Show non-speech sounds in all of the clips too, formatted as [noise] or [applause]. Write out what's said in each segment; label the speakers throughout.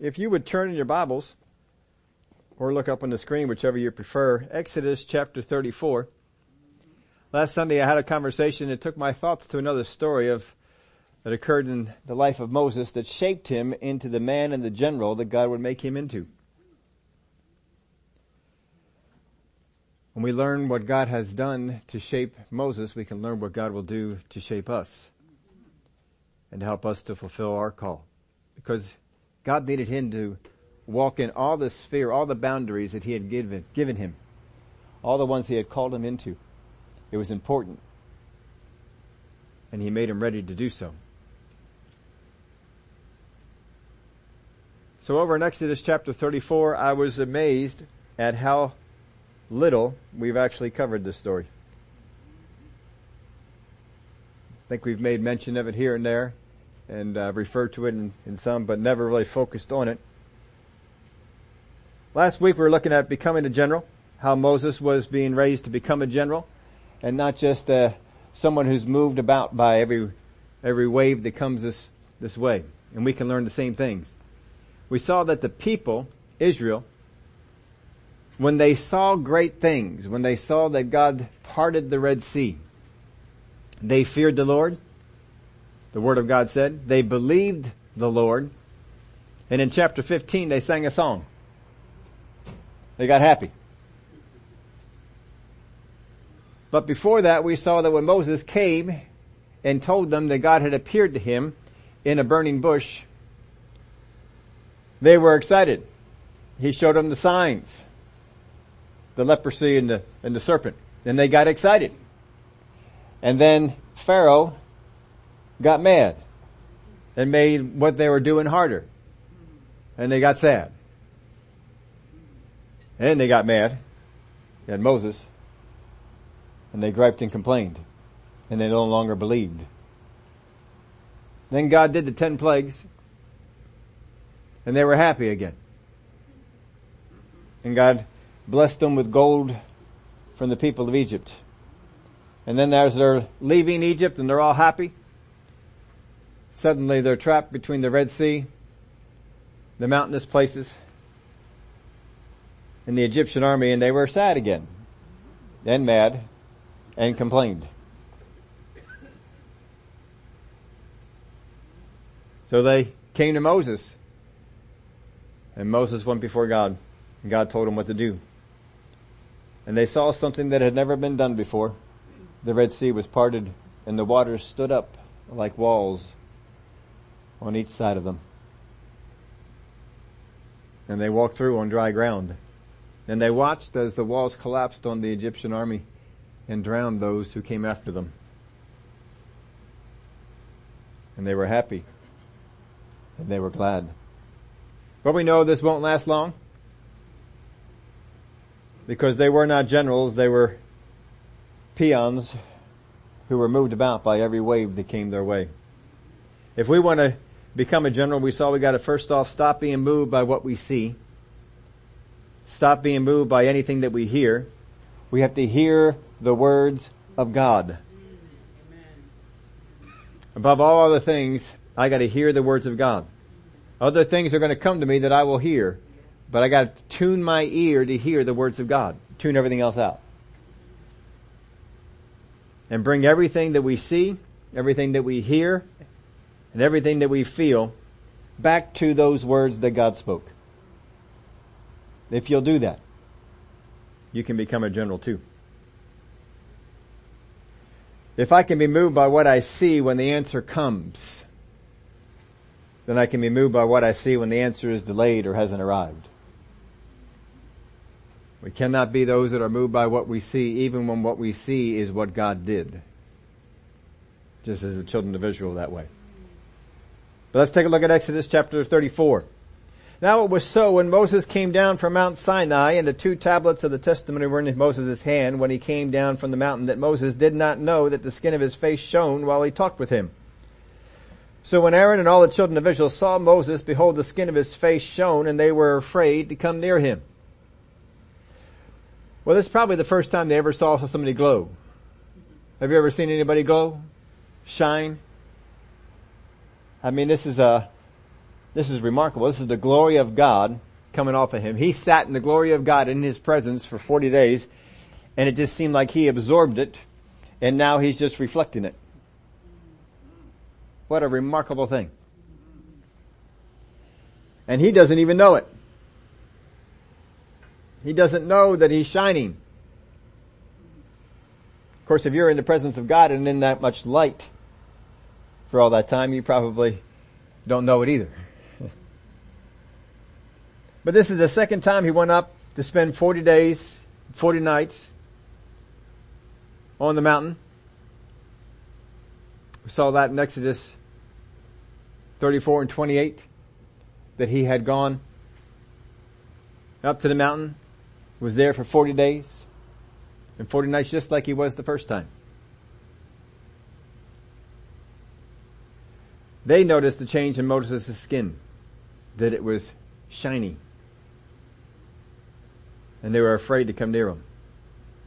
Speaker 1: if you would turn in your Bibles or look up on the screen, whichever you prefer, Exodus chapter 34. Last Sunday I had a conversation that took my thoughts to another story of that occurred in the life of Moses that shaped him into the man and the general that God would make him into. When we learn what God has done to shape Moses, we can learn what God will do to shape us and to help us to fulfill our call. Because God needed him to walk in all the sphere, all the boundaries that he had given, given him, all the ones he had called him into. It was important. And he made him ready to do so. So over in Exodus chapter 34, I was amazed at how little we've actually covered this story. I think we've made mention of it here and there and uh, referred to it in, in some, but never really focused on it. Last week we were looking at becoming a general, how Moses was being raised to become a general, and not just uh, someone who's moved about by every every wave that comes this this way. And we can learn the same things. We saw that the people, Israel, when they saw great things, when they saw that God parted the Red Sea, they feared the Lord. The Word of God said they believed the Lord. And in chapter 15 they sang a song. They got happy. But before that we saw that when Moses came and told them that God had appeared to him in a burning bush, they were excited. He showed them the signs the leprosy and the, and the serpent. And they got excited. And then Pharaoh got mad and made what they were doing harder. And they got sad. And they got mad at Moses. And they griped and complained. And they no longer believed. Then God did the ten plagues. And they were happy again. And God blessed them with gold from the people of Egypt. And then as they're leaving Egypt and they're all happy, suddenly they're trapped between the Red Sea, the mountainous places, and the Egyptian army and they were sad again and mad and complained. So they came to Moses and Moses went before God and God told him what to do and they saw something that had never been done before. The Red Sea was parted and the waters stood up like walls on each side of them. And they walked through on dry ground. And they watched as the walls collapsed on the Egyptian army and drowned those who came after them. And they were happy. And they were glad. But we know this won't last long because they were not generals, they were peons who were moved about by every wave that came their way. If we want to become a general, we saw we got to first off stop being moved by what we see. Stop being moved by anything that we hear. We have to hear the words of God. Above all other things, I got to hear the words of God. Other things are going to come to me that I will hear. But I got to tune my ear to hear the words of God. Tune everything else out. And bring everything that we see, everything that we hear, and everything that we feel back to those words that God spoke. If you'll do that, you can become a general too. If I can be moved by what I see when the answer comes, then I can be moved by what I see when the answer is delayed or hasn't arrived. We cannot be those that are moved by what we see, even when what we see is what God did. Just as the children of Israel that way. But let's take a look at Exodus chapter 34. Now it was so when Moses came down from Mount Sinai and the two tablets of the testimony were in Moses' hand when he came down from the mountain that Moses did not know that the skin of his face shone while he talked with him. So when Aaron and all the children of Israel saw Moses, behold the skin of his face shone and they were afraid to come near him. Well, this is probably the first time they ever saw somebody glow. Have you ever seen anybody glow? Shine? I mean, this is a, This is remarkable. This is the glory of God coming off of him. He sat in the glory of God in his presence for 40 days and it just seemed like he absorbed it and now he's just reflecting it. What a remarkable thing. And he doesn't even know it. He doesn't know that he's shining. Of course, if you're in the presence of God and in that much light for all that time, you probably don't know it either. [laughs] but this is the second time he went up to spend 40 days, 40 nights on the mountain. We saw that in Exodus 34 and 28 that he had gone up to the mountain, was there for 40 days and 40 nights just like he was the first time. They noticed the change in Moses' skin, that it was shiny. And they were afraid to come near him.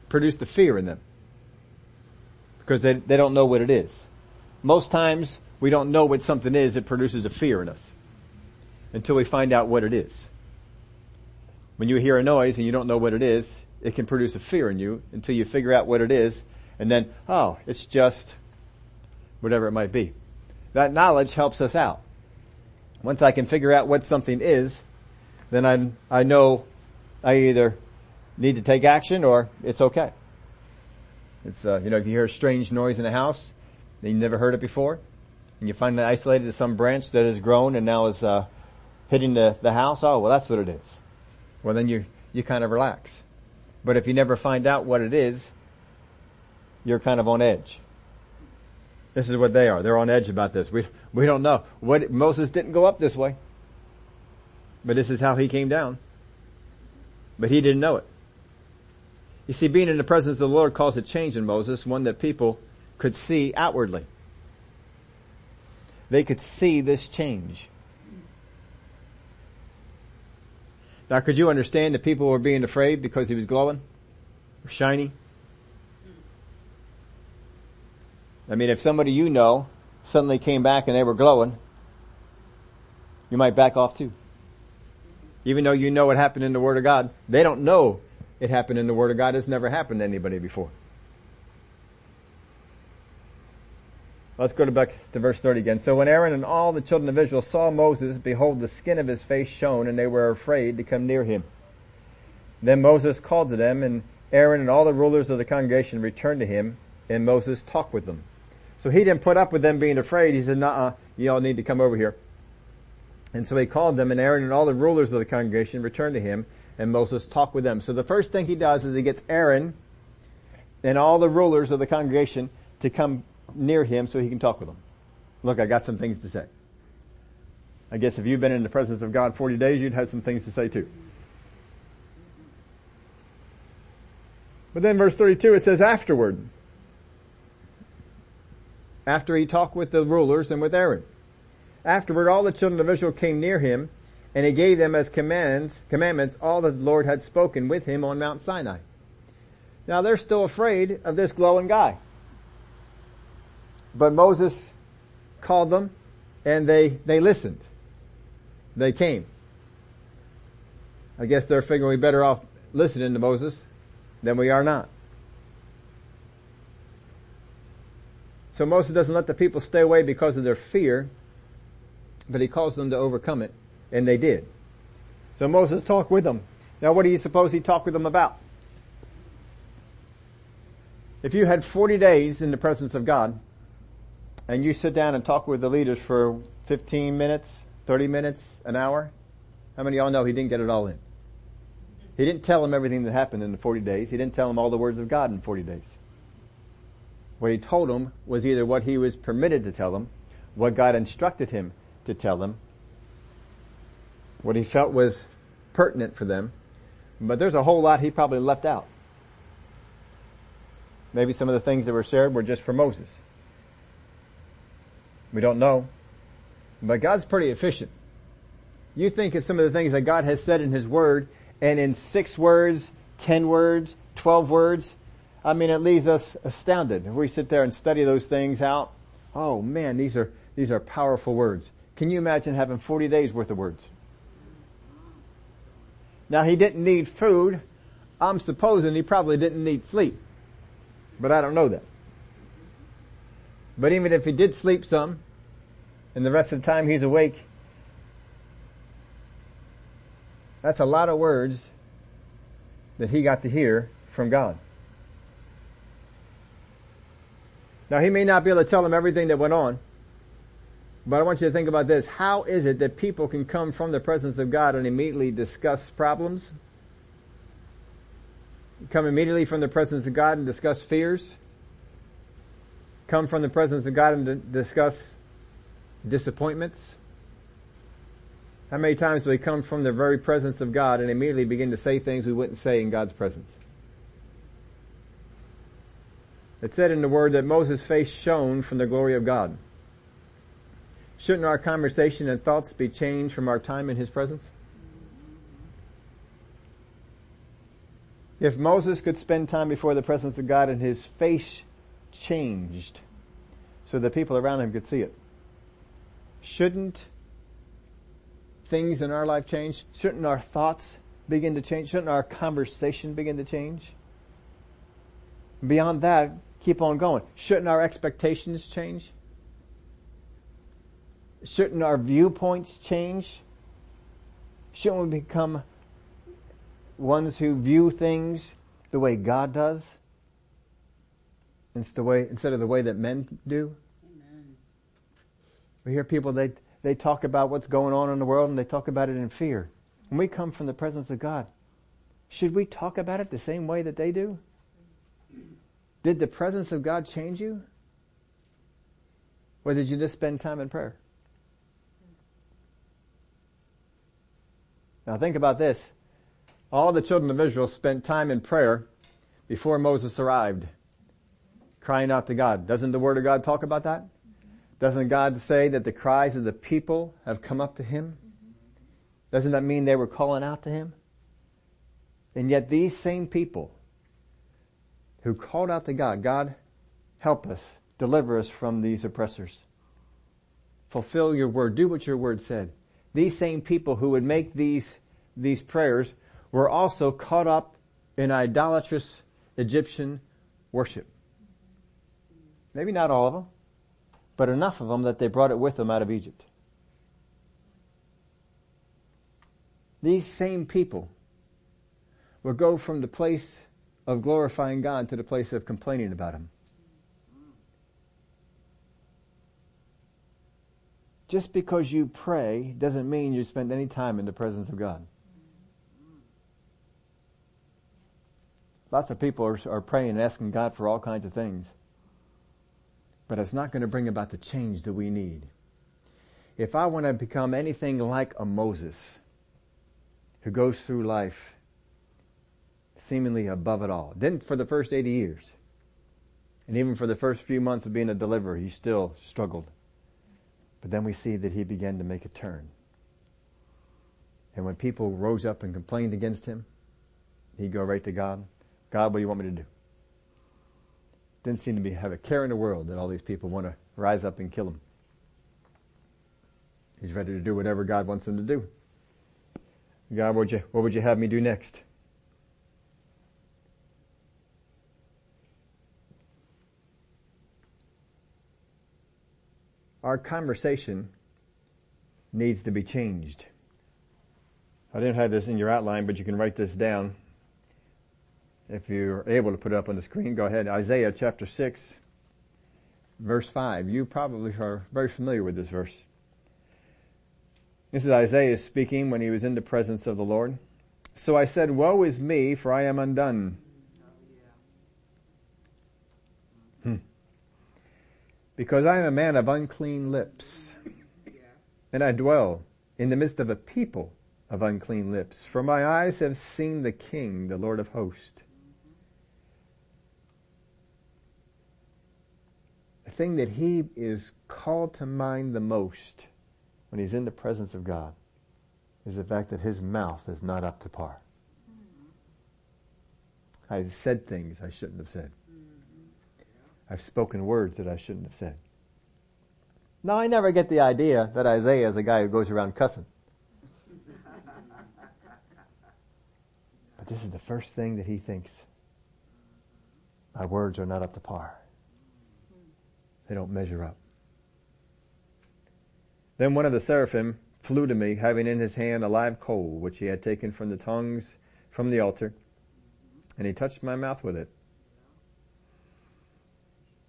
Speaker 1: Produced a fear in them. Because they, they don't know what it is. Most times, we don't know what something is, it produces a fear in us. Until we find out what it is. When you hear a noise and you don't know what it is, it can produce a fear in you until you figure out what it is, and then, oh, it's just whatever it might be. That knowledge helps us out. Once I can figure out what something is, then I, I know I either need to take action or it's okay. It's, uh, you know, if you hear a strange noise in a house, and you never heard it before, and you find it isolated to some branch that has grown and now is, uh, hitting the, the house, oh, well that's what it is. Well then you, you kind of relax. But if you never find out what it is, you're kind of on edge. This is what they are. They're on edge about this. We, we don't know. What, Moses didn't go up this way. But this is how he came down. But he didn't know it. You see, being in the presence of the Lord caused a change in Moses, one that people could see outwardly. They could see this change. Now could you understand that people were being afraid because he was glowing? Or shiny? I mean, if somebody you know suddenly came back and they were glowing, you might back off too. Even though you know what happened in the Word of God, they don't know it happened in the Word of God. It's never happened to anybody before. Let's go to back to verse 30 again. So when Aaron and all the children of Israel saw Moses, behold, the skin of his face shone, and they were afraid to come near him. Then Moses called to them, and Aaron and all the rulers of the congregation returned to him, and Moses talked with them. So he didn't put up with them being afraid. He said, nah, you all need to come over here. And so he called them, and Aaron and all the rulers of the congregation returned to him, and Moses talked with them. So the first thing he does is he gets Aaron and all the rulers of the congregation to come near him so he can talk with them. Look, I got some things to say. I guess if you've been in the presence of God 40 days, you'd have some things to say too. But then verse 32, it says afterward. After he talked with the rulers and with Aaron. Afterward, all the children of Israel came near him, and he gave them as commands, commandments all that the Lord had spoken with him on Mount Sinai. Now they're still afraid of this glowing guy. But Moses called them and they, they listened. They came. I guess they're figuring we're better off listening to Moses than we are not. So Moses doesn't let the people stay away because of their fear, but he calls them to overcome it, and they did. So Moses talked with them. Now what do you suppose he talked with them about? If you had 40 days in the presence of God, and you sit down and talk with the leaders for 15 minutes, 30 minutes, an hour, how many of y'all know he didn't get it all in? He didn't tell them everything that happened in the 40 days. He didn't tell them all the words of God in 40 days. What he told them was either what he was permitted to tell them, what God instructed him to tell them, what he felt was pertinent for them, but there's a whole lot he probably left out. Maybe some of the things that were shared were just for Moses. We don't know. But God's pretty efficient. You think of some of the things that God has said in His Word, and in six words, ten words, twelve words, I mean, it leaves us astounded. If we sit there and study those things out, oh man, these are, these are powerful words. Can you imagine having 40 days worth of words? Now he didn't need food. I'm supposing he probably didn't need sleep. But I don't know that. But even if he did sleep some, and the rest of the time he's awake, that's a lot of words that he got to hear from God. Now he may not be able to tell them everything that went on, but I want you to think about this. How is it that people can come from the presence of God and immediately discuss problems? Come immediately from the presence of God and discuss fears? Come from the presence of God and discuss disappointments? How many times do we come from the very presence of God and immediately begin to say things we wouldn't say in God's presence? It said in the word that Moses' face shone from the glory of God. Shouldn't our conversation and thoughts be changed from our time in His presence? If Moses could spend time before the presence of God and his face changed so the people around him could see it, shouldn't things in our life change? Shouldn't our thoughts begin to change? Shouldn't our conversation begin to change? Beyond that, keep on going. Shouldn't our expectations change? Shouldn't our viewpoints change? Shouldn't we become ones who view things the way God does? Instead, the way, instead of the way that men do? Amen. We hear people, they, they talk about what's going on in the world and they talk about it in fear. When we come from the presence of God, should we talk about it the same way that they do? Did the presence of God change you? Or did you just spend time in prayer? Now think about this. All the children of Israel spent time in prayer before Moses arrived, crying out to God. Doesn't the Word of God talk about that? Doesn't God say that the cries of the people have come up to Him? Doesn't that mean they were calling out to Him? And yet these same people who called out to God, God, help us, deliver us from these oppressors. Fulfill your word, do what your word said these same people who would make these, these prayers were also caught up in idolatrous Egyptian worship. Maybe not all of them, but enough of them that they brought it with them out of Egypt. These same people will go from the place of glorifying God to the place of complaining about Him. Just because you pray doesn't mean you spend any time in the presence of God. Lots of people are, are praying and asking God for all kinds of things. But it's not going to bring about the change that we need. If I want to become anything like a Moses who goes through life seemingly above it all, didn't for the first 80 years. And even for the first few months of being a deliverer, he still struggled. But then we see that he began to make a turn. And when people rose up and complained against him, he'd go right to God. God, what do you want me to do? Didn't seem to be have a care in the world that all these people want to rise up and kill him. He's ready to do whatever God wants him to do. God, what would you, what would you have me do next? Our conversation needs to be changed. I didn't have this in your outline, but you can write this down. If you're able to put it up on the screen, go ahead. Isaiah chapter 6, verse 5. You probably are very familiar with this verse. This is Isaiah speaking when he was in the presence of the Lord. So I said, woe is me, for I am undone. Because I am a man of unclean lips, and I dwell in the midst of a people of unclean lips. For my eyes have seen the King, the Lord of hosts. The thing that he is called to mind the most when he's in the presence of God is the fact that his mouth is not up to par. I've said things I shouldn't have said. I've spoken words that I shouldn't have said. Now I never get the idea that Isaiah is a guy who goes around cussing. But this is the first thing that he thinks. My words are not up to par. They don't measure up. Then one of the seraphim flew to me, having in his hand a live coal, which he had taken from the tongues from the altar, and he touched my mouth with it.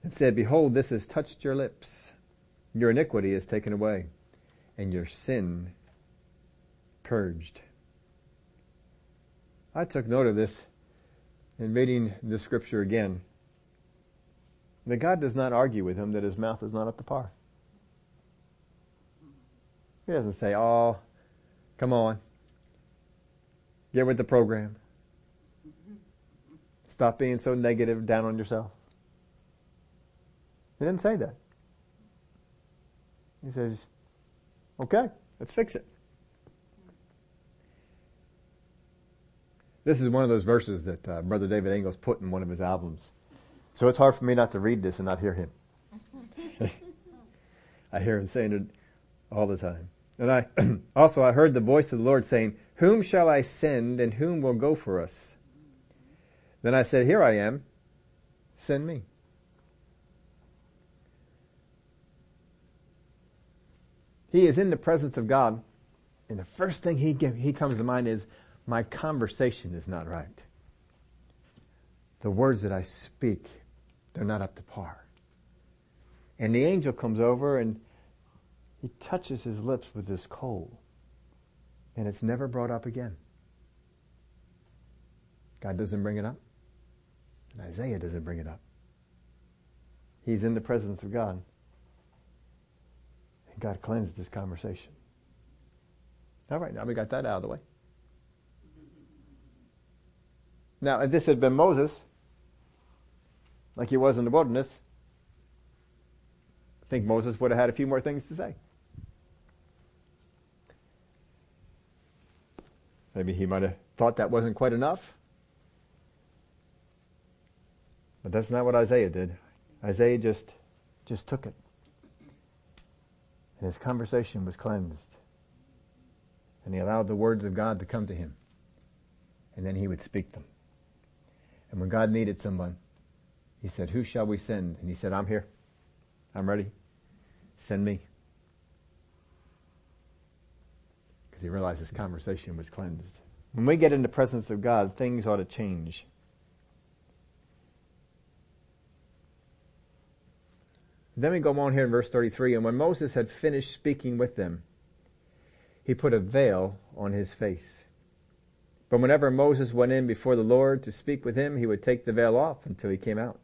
Speaker 1: And said, Behold, this has touched your lips. Your iniquity is taken away, and your sin purged. I took note of this in reading the scripture again. That God does not argue with him that his mouth is not up to par. He doesn't say, oh, come on. Get with the program. Stop being so negative, down on yourself. He didn't say that. He says, okay, let's fix it. This is one of those verses that uh, Brother David Ingles put in one of his albums. So it's hard for me not to read this and not hear him. [laughs] I hear him saying it all the time. And I, [clears throat] also I heard the voice of the Lord saying, whom shall I send and whom will go for us? Then I said, here I am. Send me. He is in the presence of God, and the first thing he he comes to mind is, my conversation is not right. The words that I speak, they're not up to par. And the angel comes over and he touches his lips with this coal. And it's never brought up again. God doesn't bring it up. And Isaiah doesn't bring it up. He's in the presence of God. God cleansed this conversation. All right, now we got that out of the way. Now, if this had been Moses, like he was in the wilderness, I think Moses would have had a few more things to say. Maybe he might have thought that wasn't quite enough. But that's not what Isaiah did. Isaiah just, just took it. And his conversation was cleansed. And he allowed the words of God to come to him. And then he would speak them. And when God needed someone, he said, who shall we send? And he said, I'm here. I'm ready. Send me. Because he realized his conversation was cleansed. When we get in the presence of God, things ought to change. Then we go on here in verse 33, and when Moses had finished speaking with them, he put a veil on his face. But whenever Moses went in before the Lord to speak with him, he would take the veil off until he came out.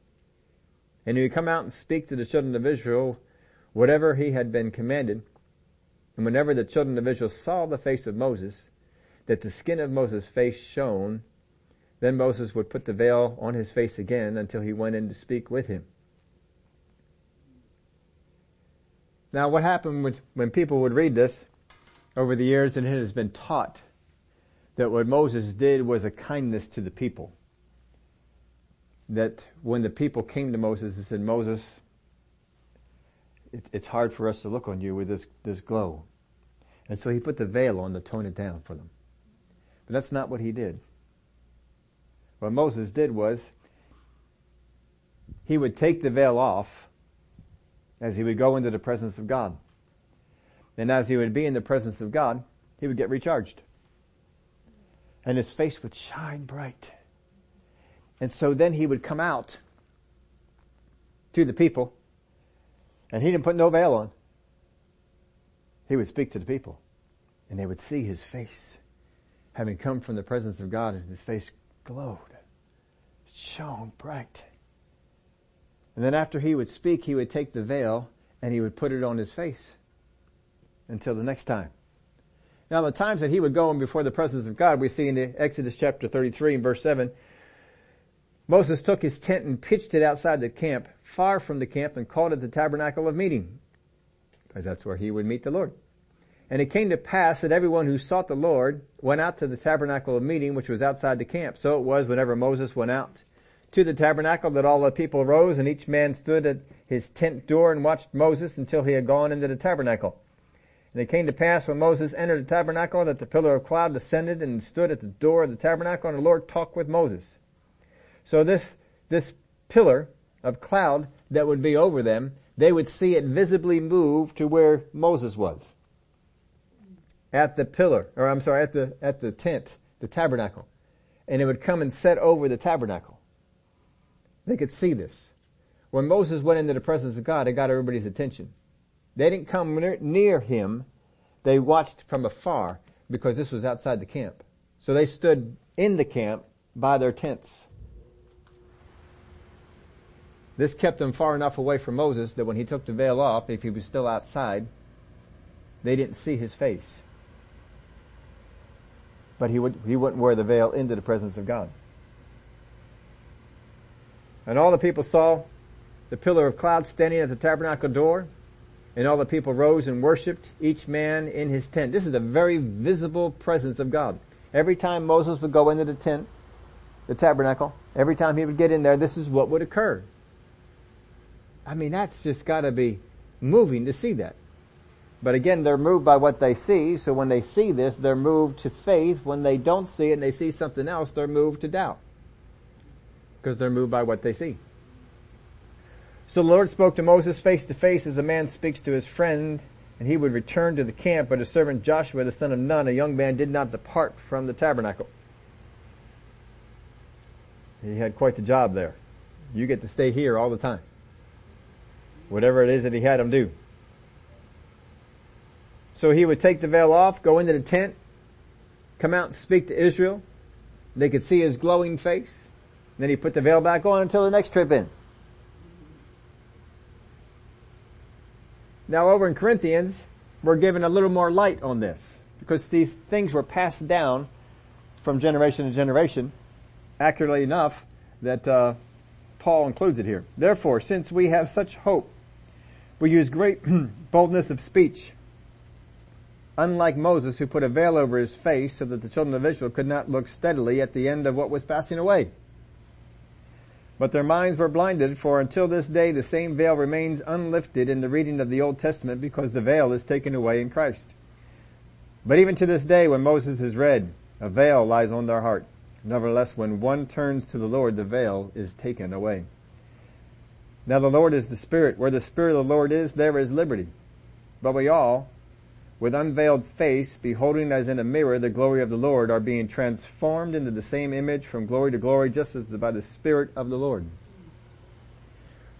Speaker 1: And he would come out and speak to the children of Israel whatever he had been commanded. And whenever the children of Israel saw the face of Moses, that the skin of Moses' face shone, then Moses would put the veil on his face again until he went in to speak with him. Now what happened when, when people would read this over the years and it has been taught that what Moses did was a kindness to the people. That when the people came to Moses and said, Moses, it, it's hard for us to look on you with this, this glow. And so he put the veil on to tone it down for them. But that's not what he did. What Moses did was, he would take the veil off as he would go into the presence of God. And as he would be in the presence of God, he would get recharged. And his face would shine bright. And so then he would come out to the people and he didn't put no veil on. He would speak to the people and they would see his face having come from the presence of God and his face glowed, shone bright. And then after he would speak, he would take the veil and he would put it on his face until the next time. Now the times that he would go in before the presence of God, we see in Exodus chapter 33 and verse 7, Moses took his tent and pitched it outside the camp, far from the camp, and called it the tabernacle of meeting, because that's where he would meet the Lord. And it came to pass that everyone who sought the Lord went out to the tabernacle of meeting, which was outside the camp. So it was whenever Moses went out to the tabernacle that all the people rose and each man stood at his tent door and watched Moses until he had gone into the tabernacle. And it came to pass when Moses entered the tabernacle that the pillar of cloud descended and stood at the door of the tabernacle and the Lord talked with Moses. So this, this pillar of cloud that would be over them, they would see it visibly move to where Moses was. At the pillar, or I'm sorry, at the, at the tent, the tabernacle. And it would come and set over the tabernacle. They could see this. When Moses went into the presence of God, it got everybody's attention. They didn't come near, near him. They watched from afar because this was outside the camp. So they stood in the camp by their tents. This kept them far enough away from Moses that when he took the veil off, if he was still outside, they didn't see his face. But he would, he wouldn't wear the veil into the presence of God. And all the people saw the pillar of cloud standing at the tabernacle door and all the people rose and worshiped, each man in his tent. This is a very visible presence of God. Every time Moses would go into the tent, the tabernacle, every time he would get in there, this is what would occur. I mean, that's just gotta be moving to see that. But again, they're moved by what they see, so when they see this, they're moved to faith. When they don't see it and they see something else, they're moved to doubt. Because they're moved by what they see. So the Lord spoke to Moses face to face as a man speaks to his friend, and he would return to the camp, but his servant Joshua, the son of Nun, a young man, did not depart from the tabernacle. He had quite the job there. You get to stay here all the time. Whatever it is that he had him do. So he would take the veil off, go into the tent, come out and speak to Israel. They could see his glowing face. Then he put the veil back on until the next trip in. Now over in Corinthians, we're given a little more light on this because these things were passed down from generation to generation accurately enough that uh, Paul includes it here. Therefore, since we have such hope, we use great [clears throat] boldness of speech. Unlike Moses who put a veil over his face so that the children of Israel could not look steadily at the end of what was passing away. But their minds were blinded, for until this day the same veil remains unlifted in the reading of the Old Testament because the veil is taken away in Christ. But even to this day when Moses is read, a veil lies on their heart. Nevertheless, when one turns to the Lord, the veil is taken away. Now the Lord is the Spirit. Where the Spirit of the Lord is, there is liberty. But we all, with unveiled face, beholding as in a mirror the glory of the Lord, are being transformed into the same image from glory to glory, just as by the Spirit of the Lord.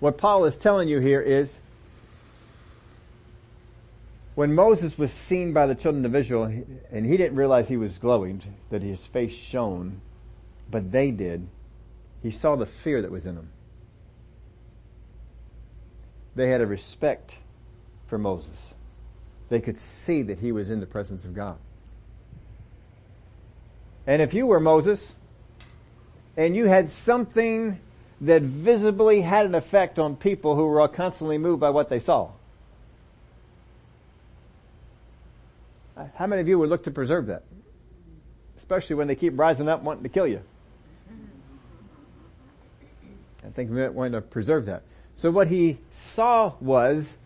Speaker 1: What Paul is telling you here is, when Moses was seen by the children of Israel, and he didn't realize he was glowing, that his face shone, but they did, he saw the fear that was in them. They had a respect for Moses they could see that he was in the presence of God. And if you were Moses, and you had something that visibly had an effect on people who were constantly moved by what they saw, how many of you would look to preserve that? Especially when they keep rising up wanting to kill you. I think we might want to preserve that. So what he saw was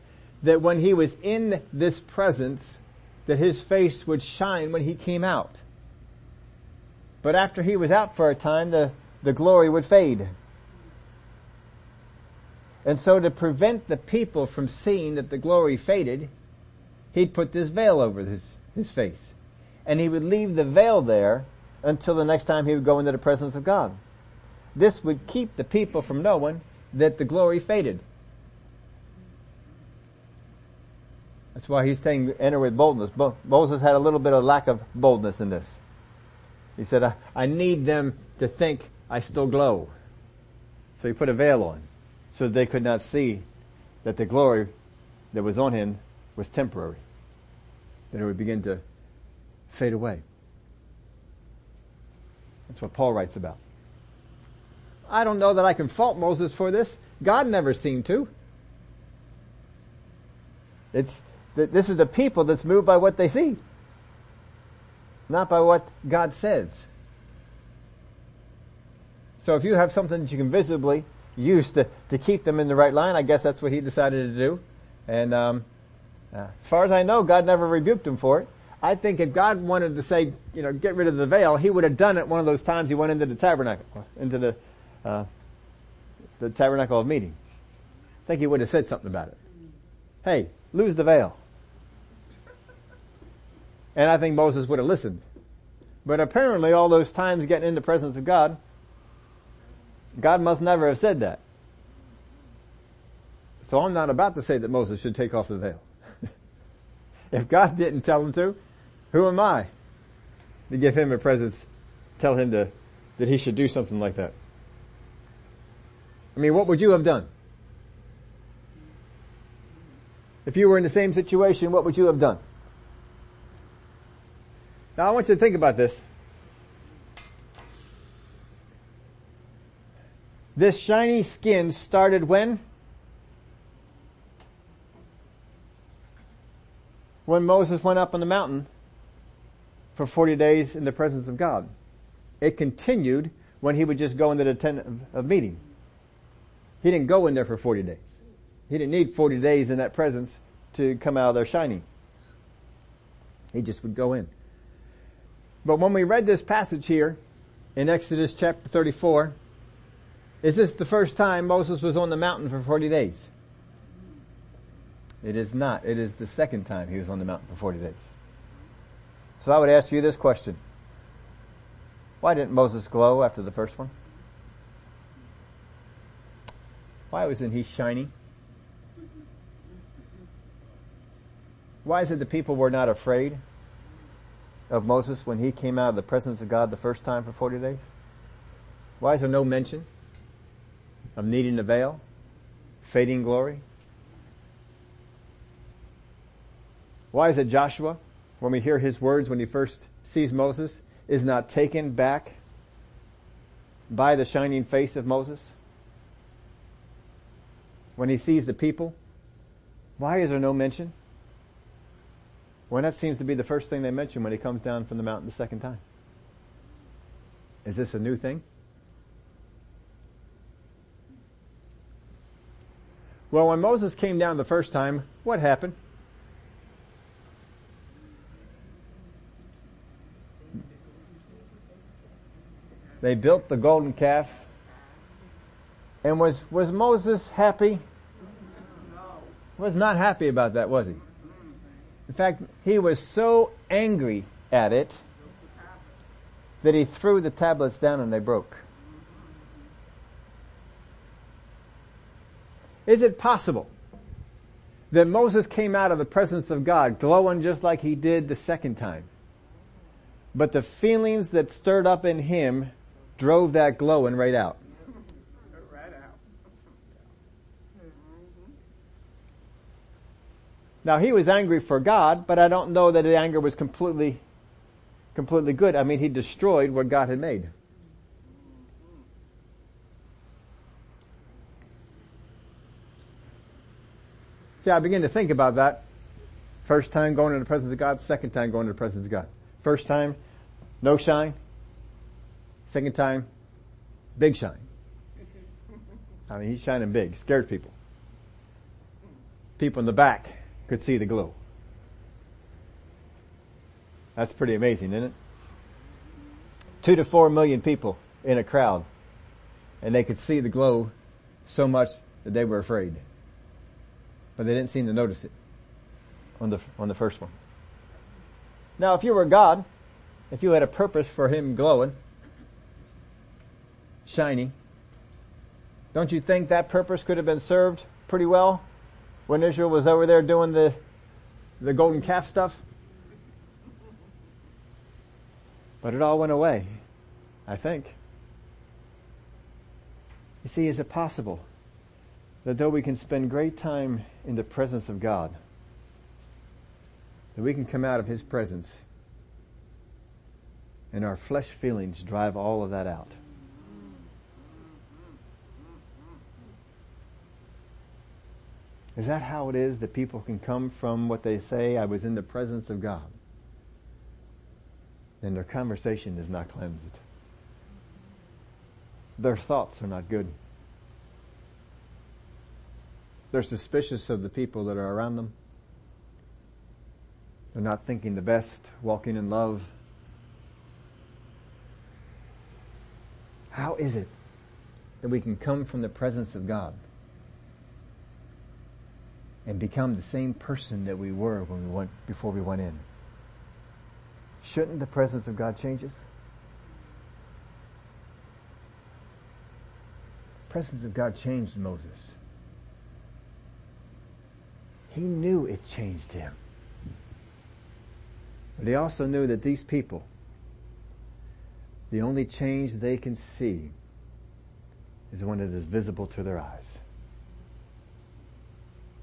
Speaker 1: that when he was in this presence, that his face would shine when he came out. But after he was out for a time, the, the glory would fade. And so to prevent the people from seeing that the glory faded, he'd put this veil over his, his face. And he would leave the veil there until the next time he would go into the presence of God. This would keep the people from knowing that the glory faded. That's why he's saying enter with boldness. Moses had a little bit of lack of boldness in this. He said, I, I need them to think I still glow. So he put a veil on so that they could not see that the glory that was on him was temporary. That it would begin to fade away. That's what Paul writes about. I don't know that I can fault Moses for this. God never seemed to. It's, this is the people that's moved by what they see, not by what God says. So if you have something that you can visibly use to, to keep them in the right line, I guess that's what he decided to do. And um, uh, as far as I know, God never rebuked him for it. I think if God wanted to say, you know, get rid of the veil, He would have done it one of those times He went into the tabernacle, into the uh, the tabernacle of meeting. I think He would have said something about it. Hey, lose the veil. And I think Moses would have listened. But apparently all those times getting in the presence of God, God must never have said that. So I'm not about to say that Moses should take off the veil. [laughs] if God didn't tell him to, who am I to give him a presence, tell him to, that he should do something like that? I mean, what would you have done? If you were in the same situation, what would you have done? Now I want you to think about this. This shiny skin started when? When Moses went up on the mountain for 40 days in the presence of God. It continued when he would just go into the tent of, meeting. He didn't go in there for 40 days. He didn't need 40 days in that presence to come out of there shining. He just would go in. But when we read this passage here in Exodus chapter 34, is this the first time Moses was on the mountain for 40 days? It is not. It is the second time he was on the mountain for 40 days. So I would ask you this question. Why didn't Moses glow after the first one? Why wasn't he shiny? Why is it the people were not afraid of Moses when he came out of the presence of God the first time for 40 days? Why is there no mention of needing the veil, fading glory? Why is it Joshua when we hear his words when he first sees Moses is not taken back by the shining face of Moses? When he sees the people, why is there no mention? When that seems to be the first thing they mention when he comes down from the mountain the second time. Is this a new thing? Well, when Moses came down the first time, what happened? They built the golden calf. And was, was Moses happy? Was not happy about that, was he? In fact, he was so angry at it that he threw the tablets down and they broke. Is it possible that Moses came out of the presence of God glowing just like he did the second time? But the feelings that stirred up in him drove that glowing right out. Right out. Now he was angry for God, but I don't know that the anger was completely, completely good. I mean, he destroyed what God had made. See, I begin to think about that. First time going into the presence of God, second time going into the presence of God. First time, no shine. Second time, big shine. I mean, he's shining big, scared people. People in the back could see the glow. That's pretty amazing, isn't it? Two to four million people in a crowd, and they could see the glow so much that they were afraid. But they didn't seem to notice it on the, on the first one. Now, if you were God, if you had a purpose for him glowing, shiny. Don't you think that purpose could have been served pretty well when Israel was over there doing the, the golden calf stuff? But it all went away, I think. You see, is it possible that though we can spend great time in the presence of God, that we can come out of His presence and our flesh feelings drive all of that out? Is that how it is that people can come from what they say, I was in the presence of God? Then their conversation is not cleansed. Their thoughts are not good. They're suspicious of the people that are around them. They're not thinking the best, walking in love. How is it that we can come from the presence of God and become the same person that we were when we went, before we went in? Shouldn't the presence of God change us? The presence of God changed Moses. He knew it changed him. But he also knew that these people, the only change they can see is when it is visible to their eyes.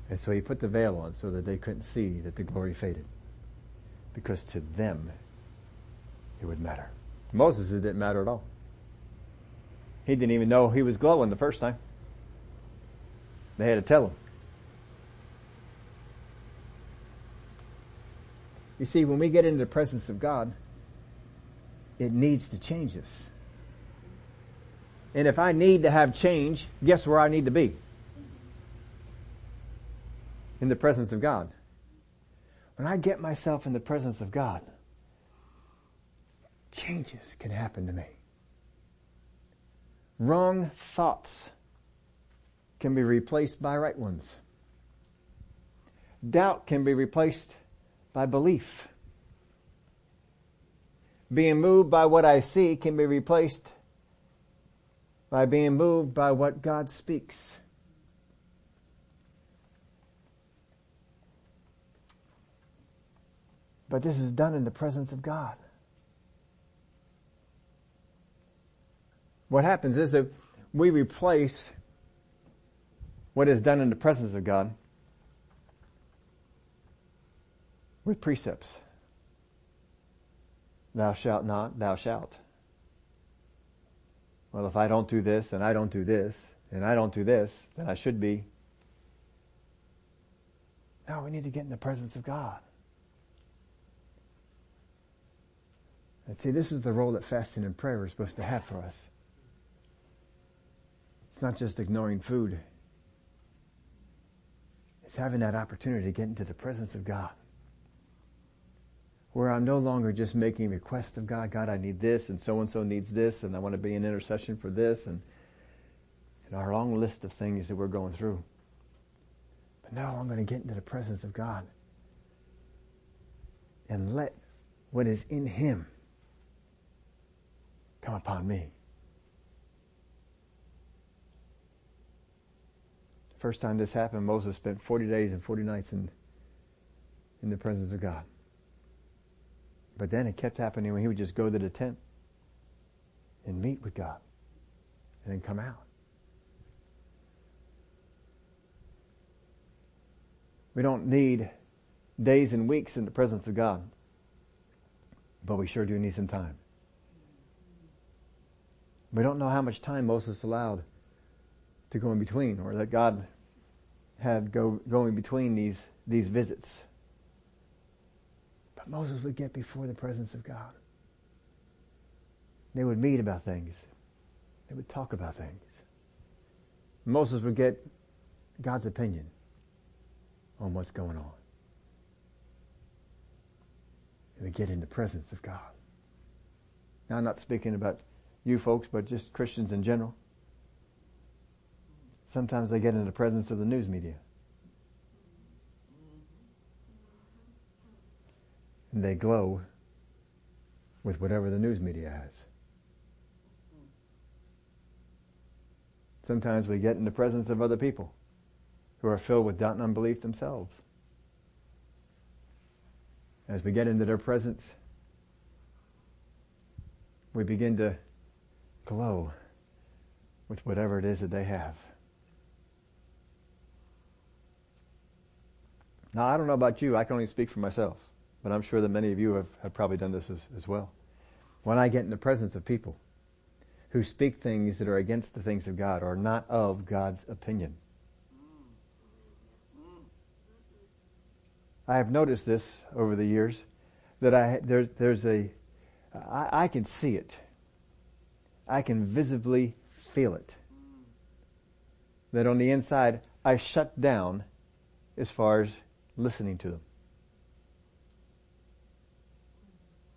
Speaker 1: And so he put the veil on so that they couldn't see that the glory faded. Because to them, it would matter. To Moses, it didn't matter at all. He didn't even know he was glowing the first time. They had to tell him. You see, when we get into the presence of God, it needs to change us. And if I need to have change, guess where I need to be? In the presence of God. When I get myself in the presence of God, changes can happen to me. Wrong thoughts can be replaced by right ones. Doubt can be replaced by belief. Being moved by what I see can be replaced by being moved by what God speaks. But this is done in the presence of God. What happens is that we replace what is done in the presence of God with precepts. Thou shalt not, thou shalt. Well, if I don't do this, and I don't do this, and I don't do this, then I should be. No, we need to get in the presence of God. And see, this is the role that fasting and prayer are supposed to have for us. It's not just ignoring food. It's having that opportunity to get into the presence of God where I'm no longer just making requests of God, God, I need this, and so and so needs this, and I want to be in intercession for this, and, and our long list of things that we're going through. But now I'm going to get into the presence of God and let what is in Him come upon me. The first time this happened, Moses spent 40 days and 40 nights in, in the presence of God. But then it kept happening when he would just go to the tent and meet with God and then come out. We don't need days and weeks in the presence of God, but we sure do need some time. We don't know how much time Moses allowed to go in between or that God had go, going between these, these visits. But Moses would get before the presence of God. They would meet about things. They would talk about things. Moses would get God's opinion on what's going on. He would get in the presence of God. Now I'm not speaking about you folks, but just Christians in general. Sometimes they get in the presence of the news media. and they glow with whatever the news media has. Sometimes we get in the presence of other people who are filled with doubt and unbelief themselves. As we get into their presence, we begin to glow with whatever it is that they have. Now, I don't know about you, I can only speak for myself but I'm sure that many of you have, have probably done this as, as well. When I get in the presence of people who speak things that are against the things of God or not of God's opinion, I have noticed this over the years that I there's there's a I, I can see it. I can visibly feel it. That on the inside, I shut down as far as listening to them.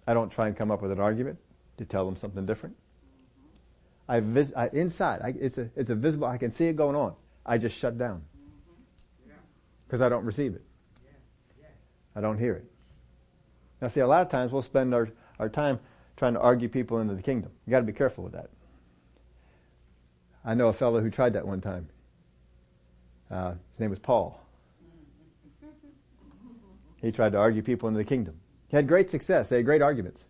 Speaker 1: I don't try and come up with an argument to tell them something different. I, vis- I inside, I, it's a, it's a visible, I can see it going on. I just shut down. Because I don't receive it. I don't hear it. Now see, a lot of times we'll spend our, our time trying to argue people into the kingdom. You gotta be careful with that. I know a fellow who tried that one time. Uh, his name was Paul. He tried to argue people into the kingdom. He had great success. They had great arguments.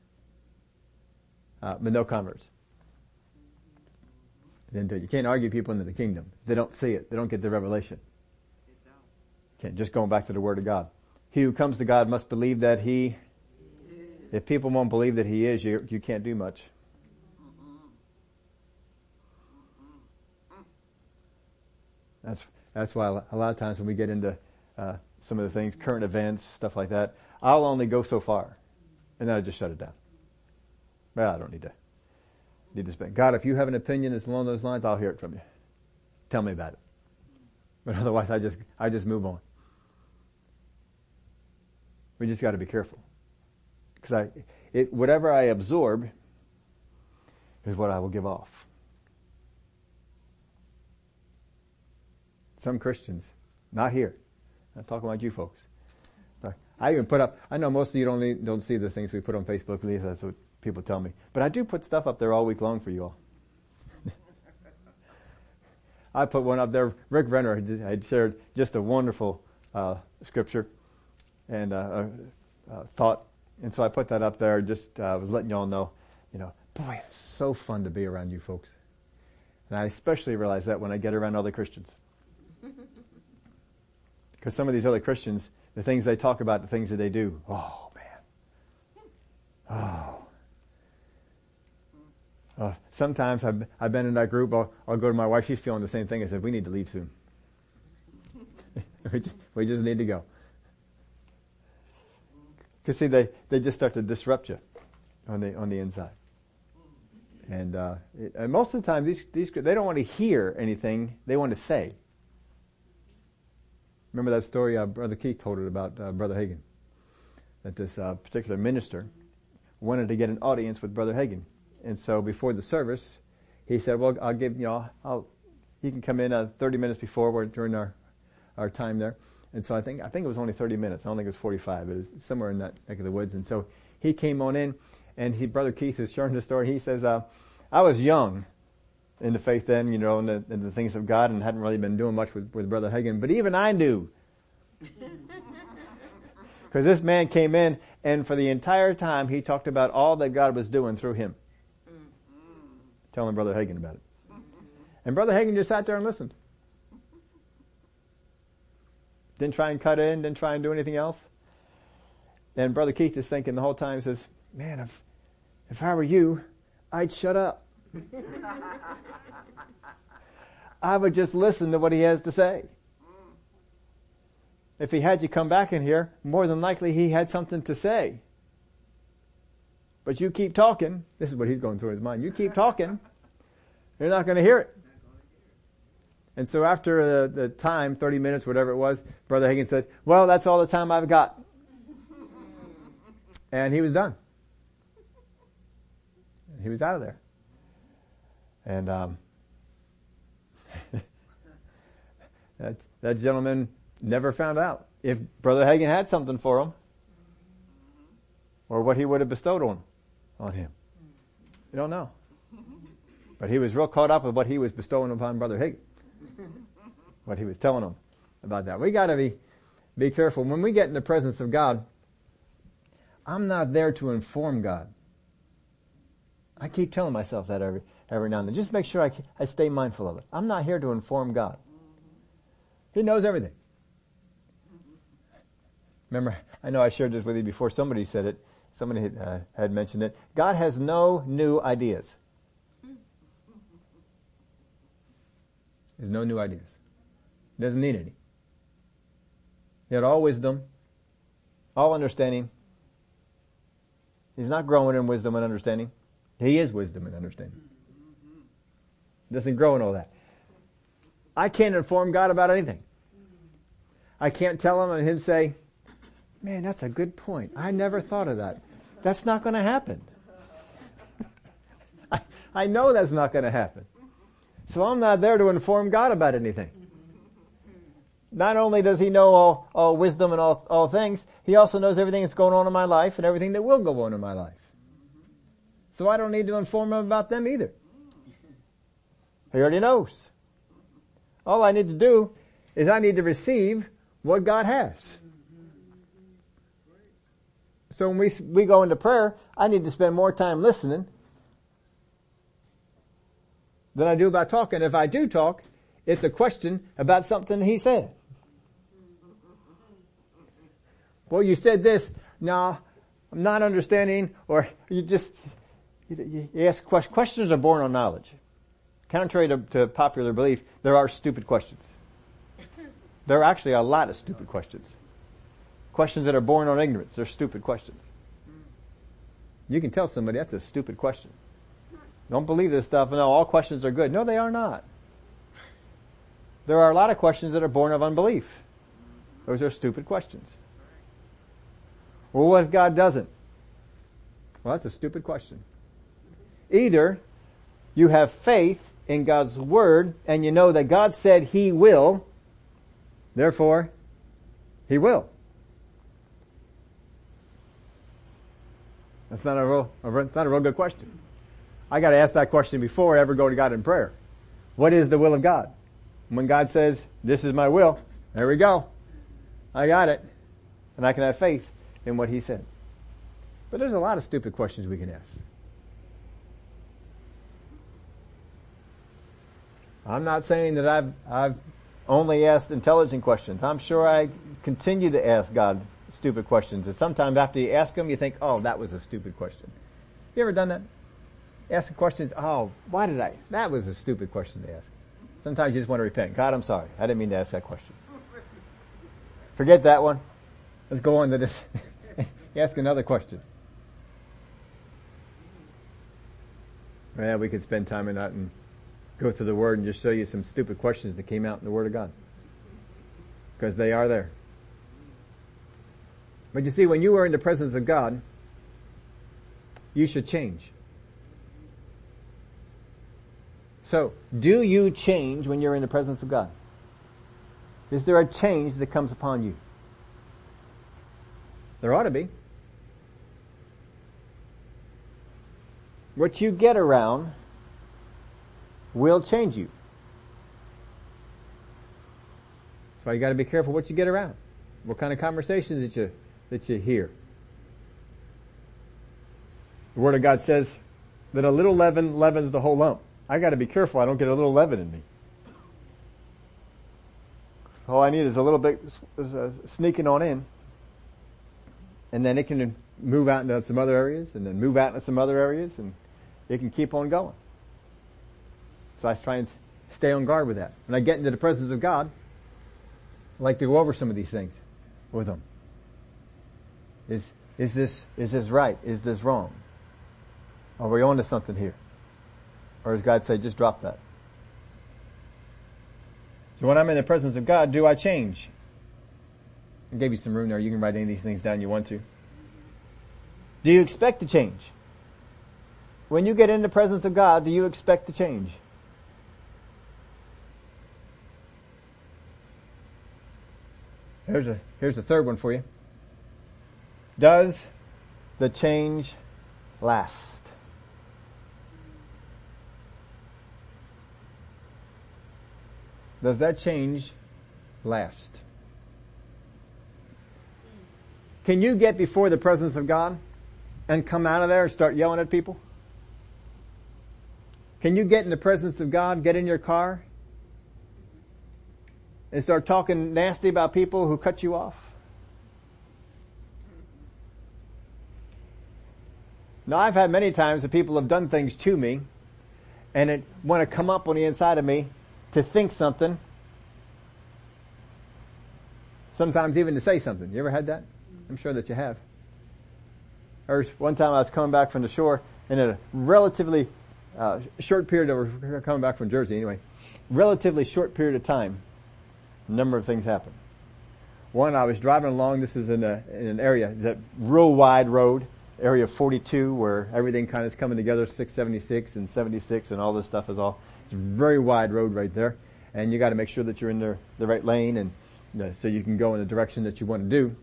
Speaker 1: Uh, but no converts. You can't argue people into the kingdom. They don't see it. They don't get the revelation. Okay, just going back to the word of God. He who comes to God must believe that he, if people won't believe that he is, you, you can't do much. That's, that's why a lot of times when we get into uh, some of the things, current events, stuff like that, I'll only go so far. And then I just shut it down. Well, I don't need to, need to spend. God, if you have an opinion that's along those lines, I'll hear it from you. Tell me about it. But otherwise I just, I just move on. We just got to be careful. Because I, it, whatever I absorb is what I will give off. Some Christians, not here. I'm talking about you folks. I even put up, I know most of you don't, don't see the things we put on Facebook, at least that's what people tell me. But I do put stuff up there all week long for you all. [laughs] I put one up there. Rick Renner had shared just a wonderful uh, scripture and uh, thought. And so I put that up there. Just uh, was letting y'all know, you know, boy, it's so fun to be around you folks. And I especially realize that when I get around other Christians. [laughs] Because some of these other Christians, the things they talk about, the things that they do, oh man. Oh. Uh, sometimes I've, I've been in that group, I'll, I'll go to my wife, she's feeling the same thing. I said, we need to leave soon. [laughs] we, just, we just need to go. Cause see, they, they just start to disrupt you on the, on the inside. And, uh, and most of the time, these, these, they don't want to hear anything, they want to say. Remember that story uh, Brother Keith told it about uh, Brother Hagin? That this uh, particular minister wanted to get an audience with Brother Hagin. And so before the service, he said, well, I'll give, you know, I'll, he can come in uh, 30 minutes before during our, our time there. And so I think, I think it was only 30 minutes. I don't think it was 45. It was somewhere in that neck of the woods. And so he came on in and he, Brother Keith is sharing the story. He says, uh, I was young in the faith then, you know, in the, the, things of God and hadn't really been doing much with, with Brother Hagin. But even I knew. [laughs] Because this man came in and for the entire time he talked about all that God was doing through him. Telling Brother Hagin about it. And Brother Hagin just sat there and listened. Didn't try and cut in, didn't try and do anything else. And Brother Keith is thinking the whole time, says, man, if, if I were you, I'd shut up. [laughs] I would just listen to what he has to say. If he had you come back in here, more than likely he had something to say. But you keep talking. This is what he's going through his mind. You keep talking. You're not going to hear it. And so after the, the time, 30 minutes, whatever it was, Brother Hagin said, well, that's all the time I've got. And he was done. He was out of there. And, um, [laughs] that, that gentleman never found out if Brother Hagin had something for him or what he would have bestowed on, on him. You don't know. But he was real caught up with what he was bestowing upon Brother Hagin what he was telling them about that. We gotta be, be careful. When we get in the presence of God, I'm not there to inform God. I keep telling myself that every, every now and then. Just make sure I, I stay mindful of it. I'm not here to inform God. He knows everything. Remember, I know I shared this with you before. Somebody said it. Somebody had, uh, had mentioned it. God has no new ideas. There's no new ideas. Doesn't need any. He had all wisdom, all understanding. He's not growing in wisdom and understanding. He is wisdom and understanding. doesn't grow in all that. I can't inform God about anything. I can't tell him and him say, man, that's a good point. I never thought of that. That's not going to happen. [laughs] I, I know that's not going to happen. So I'm not there to inform God about anything. Not only does he know all, all wisdom and all, all things, he also knows everything that's going on in my life and everything that will go on in my life. So I don't need to inform him about them either. He already knows. All I need to do is I need to receive what God has. So when we, we go into prayer, I need to spend more time listening than I do about talking. If I do talk, it's a question about something he said. Well, you said this. No, I'm not understanding, or you just, you, you ask questions. Questions are born on knowledge. Contrary to, to popular belief, there are stupid questions. There are actually a lot of stupid questions. Questions that are born on ignorance. They're stupid questions. You can tell somebody that's a stupid question. Don't believe this stuff. No, all questions are good. No, they are not. There are a lot of questions that are born of unbelief. Those are stupid questions. Well, what if God doesn't? Well, that's a stupid question. Either you have faith in God's Word and you know that God said He will, therefore, He will. That's not a real, that's not a real good question. I gotta ask that question before I ever go to God in prayer. What is the will of God? When God says, this is my will, there we go. I got it. And I can have faith in what He said. But there's a lot of stupid questions we can ask. I'm not saying that I've, I've only asked intelligent questions. I'm sure I continue to ask God stupid questions. And sometimes after you ask them, you think, oh, that was a stupid question. You ever done that? Asking questions, oh, why did I? That was a stupid question to ask. Sometimes you just want to repent. God, I'm sorry. I didn't mean to ask that question. Forget that one. Let's go on to this. [laughs] ask another question. Yeah, we could spend time in that and go through the Word and just show you some stupid questions that came out in the Word of God. Because they are there. But you see, when you are in the presence of God, you should change. So, do you change when you're in the presence of God? Is there a change that comes upon you? There ought to be. What you get around will change you. So you gotta be careful what you get around. What kind of conversations that you that you hear. The Word of God says that a little leaven leavens the whole lump. I gotta be careful I don't get a little leaven in me. All I need is a little bit uh, sneaking on in. And then it can move out into some other areas and then move out into some other areas and it can keep on going. So I try and stay on guard with that. When I get into the presence of God, I like to go over some of these things with Him. Is, is this, is this right? Is this wrong? Are we on to something here? Or does God say, just drop that? So when I'm in the presence of God, do I change? I gave you some room there. You can write any of these things down you want to. Do you expect to change? When you get in the presence of God, do you expect to change? Here's a, here's a third one for you. Does the change last? Does that change last? Can you get before the presence of God and come out of there and start yelling at people? Can you get in the presence of God, get in your car, and start talking nasty about people who cut you off? Now I've had many times that people have done things to me and it want to come up on the inside of me to think something. Sometimes even to say something. You ever had that? I'm sure that you have. Or one time I was coming back from the shore and a relatively uh, short period of, coming back from Jersey anyway, relatively short period of time, a number of things happened. One, I was driving along, this is in, a, in an area, a real wide road, area 42 where everything kind of is coming together, 676 and 76 and all this stuff is all, it's a very wide road right there. And you gotta make sure that you're in the, the right lane and you know, so you can go in the direction that you want to do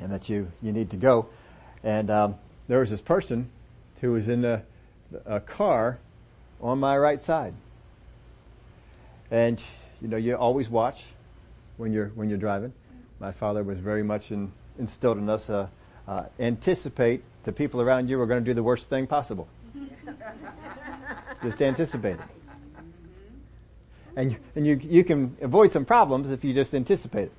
Speaker 1: and that you, you need to go. And, um, there was this person who was in a, a car on my right side. And, you know, you always watch when you're, when you're driving. My father was very much in, instilled in us, uh, uh, anticipate the people around you are going to do the worst thing possible. [laughs] Just anticipate it. And, and you, you can avoid some problems if you just anticipate it.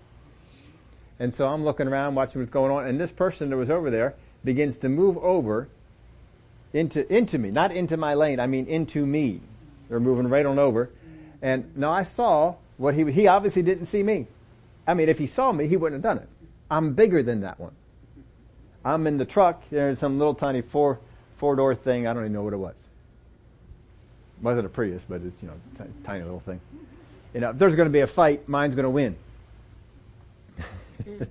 Speaker 1: And so I'm looking around, watching what's going on, and this person that was over there begins to move over into, into me, not into my lane, I mean into me. They're moving right on over. And now I saw what he, he obviously didn't see me. I mean, if he saw me, he wouldn't have done it. I'm bigger than that one. I'm in the truck, there's some little tiny four, four door thing, I don't even know what it was. Wasn't a Prius, but it's, you know, t- tiny little thing. You know, if there's gonna be a fight, mine's gonna win. [laughs]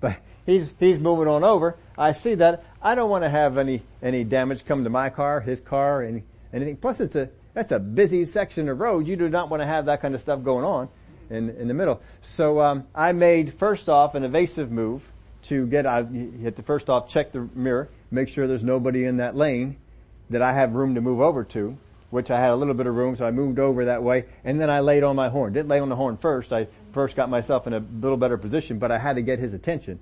Speaker 1: but he's, he's moving on over. I see that. I don't want to have any, any damage come to my car, his car, any, anything. Plus it's a, that's a busy section of road. You do not want to have that kind of stuff going on in, in the middle. So, um, I made first off an evasive move to get I hit the first off, check the mirror, make sure there's nobody in that lane that I have room to move over to, which I had a little bit of room, so I moved over that way, and then I laid on my horn. Didn't lay on the horn first, I first got myself in a little better position, but I had to get his attention.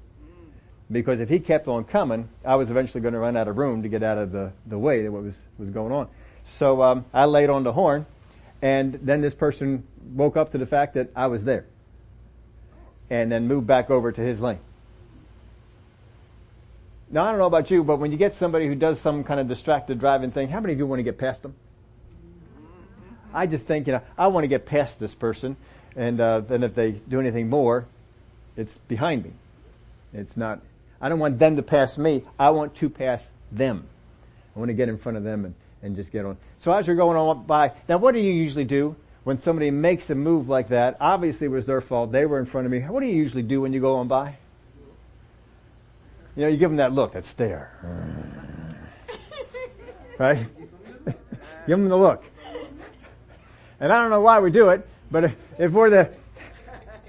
Speaker 1: Because if he kept on coming, I was eventually going to run out of room to get out of the, the way that what was, was going on. So, um, I laid on the horn, and then this person woke up to the fact that I was there. And then moved back over to his lane. Now I don't know about you, but when you get somebody who does some kind of distracted driving thing, how many of you want to get past them? I just think, you know, I want to get past this person, and uh, then if they do anything more, it's behind me. It's not. I don't want them to pass me. I want to pass them. I want to get in front of them and, and just get on. So as you're going on by, now what do you usually do when somebody makes a move like that? Obviously it was their fault. They were in front of me. What do you usually do when you go on by? You know, you give them that look, that stare. [laughs] Right? [laughs] give them the look. And I don't know why we do it, but if we're the,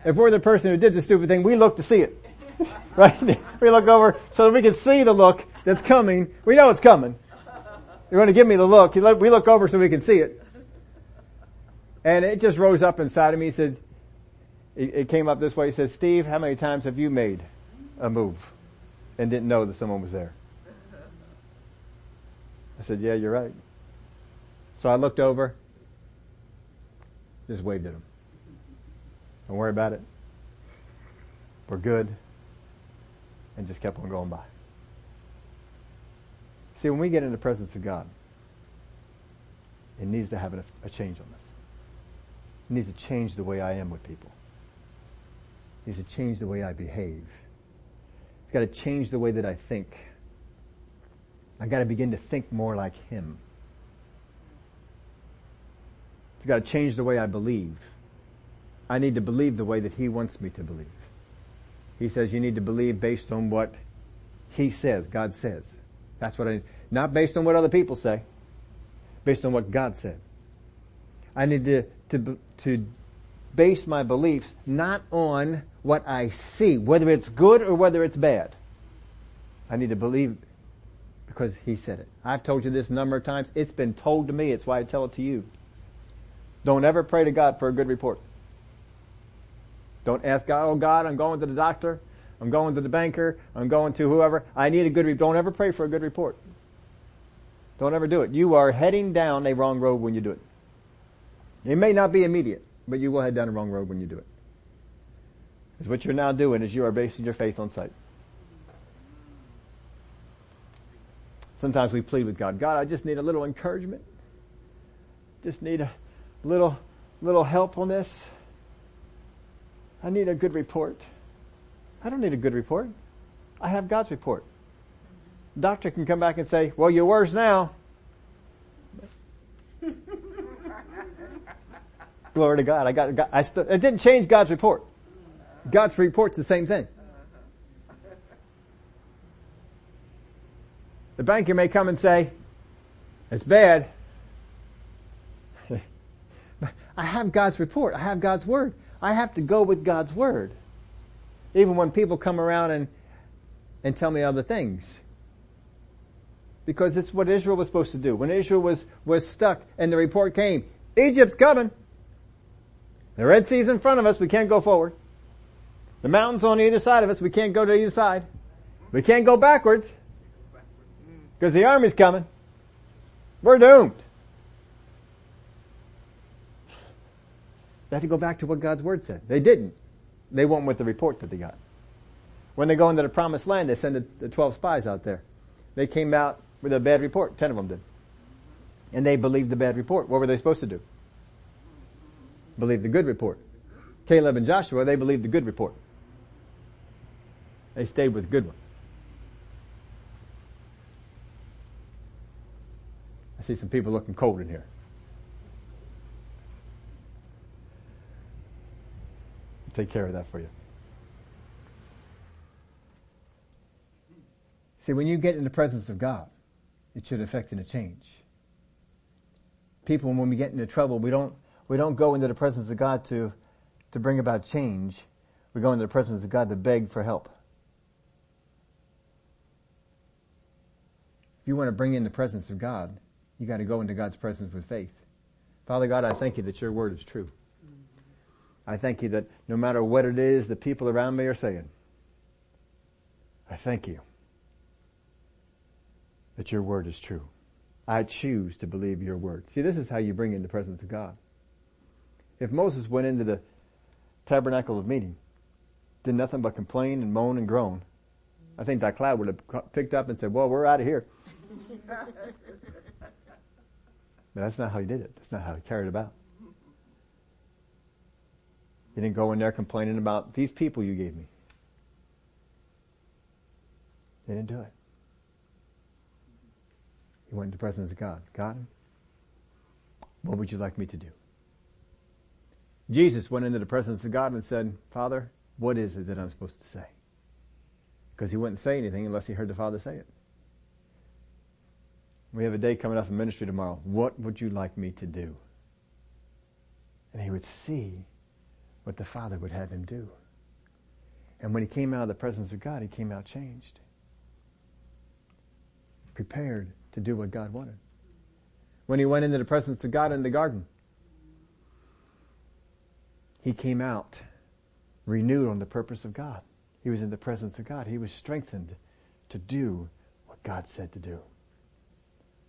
Speaker 1: if we're the person who did the stupid thing, we look to see it. [laughs] right? We look over so that we can see the look that's coming. We know it's coming. You're going to give me the look. We look over so we can see it. And it just rose up inside of me. He said, it came up this way. He said, Steve, how many times have you made a move? and didn't know that someone was there. I said, yeah, you're right. So I looked over, just waved at him. Don't worry about it. We're good. And just kept on going by. See, when we get in the presence of God, it needs to have a, a change on us. It needs to change the way I am with people. It needs to change the way I behave. It's got to change the way that I think. I got to begin to think more like Him. It's got to change the way I believe. I need to believe the way that He wants me to believe. He says you need to believe based on what He says, God says. That's what I need. Not based on what other people say. Based on what God said. I need to, to, to base my beliefs not on what I see, whether it's good or whether it's bad. I need to believe because he said it. I've told you this a number of times. It's been told to me. It's why I tell it to you. Don't ever pray to God for a good report. Don't ask God, oh God, I'm going to the doctor. I'm going to the banker. I'm going to whoever. I need a good report. Don't ever pray for a good report. Don't ever do it. You are heading down a wrong road when you do it. It may not be immediate, but you will head down a wrong road when you do it. Because what you're now doing is you are basing your faith on sight. Sometimes we plead with God, God, I just need a little encouragement. Just need a little, little helpfulness. I need a good report. I don't need a good report. I have God's report. Doctor can come back and say, well, you're worse now. [laughs] Glory to God. I got, got I still. it didn't change God's report. God's report's the same thing. The banker may come and say, it's bad, I have God's report. I have God's word. I have to go with God's word. Even when people come around and, and tell me other things. Because it's what Israel was supposed to do. When Israel was, was stuck and the report came, Egypt's coming. The Red Sea's in front of us. We can't go forward. The mountains on either side of us. We can't go to either side. We can't go backwards. Because the army's coming. We're doomed. They had to go back to what God's word said. They didn't. They went with the report that they got. When they go into the promised land, they send the, the 12 spies out there. They came out with a bad report. Ten of them did. And they believed the bad report. What were they supposed to do? Believe the good report. Caleb and Joshua, they believed the good report. They stayed with the good one. I see some people looking cold in here. Take care of that for you. See, when you get in the presence of God, it should affect in a change. People, when we get into trouble, we don't, we don't go into the presence of God to, to bring about change. We go into the presence of God to beg for help. If you want to bring in the presence of God, you got to go into God's presence with faith. Father God, I thank you that your word is true. I thank you that no matter what it is the people around me are saying, I thank you that your word is true. I choose to believe your word. See, this is how you bring in the presence of God. If Moses went into the tabernacle of meeting, did nothing but complain and moan and groan, I think that cloud would have picked up and said, well, we're out of here. [laughs] but that's not how he did it. That's not how he carried it about. He didn't go in there complaining about these people you gave me. They didn't do it. He went into the presence of God. God, what would you like me to do? Jesus went into the presence of God and said, Father, what is it that I'm supposed to say? Because he wouldn't say anything unless he heard the Father say it. We have a day coming up in ministry tomorrow. What would you like me to do? And he would see what the Father would have him do. And when he came out of the presence of God, he came out changed. Prepared to do what God wanted. When he went into the presence of God in the garden, he came out renewed on the purpose of God. He was in the presence of God. He was strengthened to do what God said to do.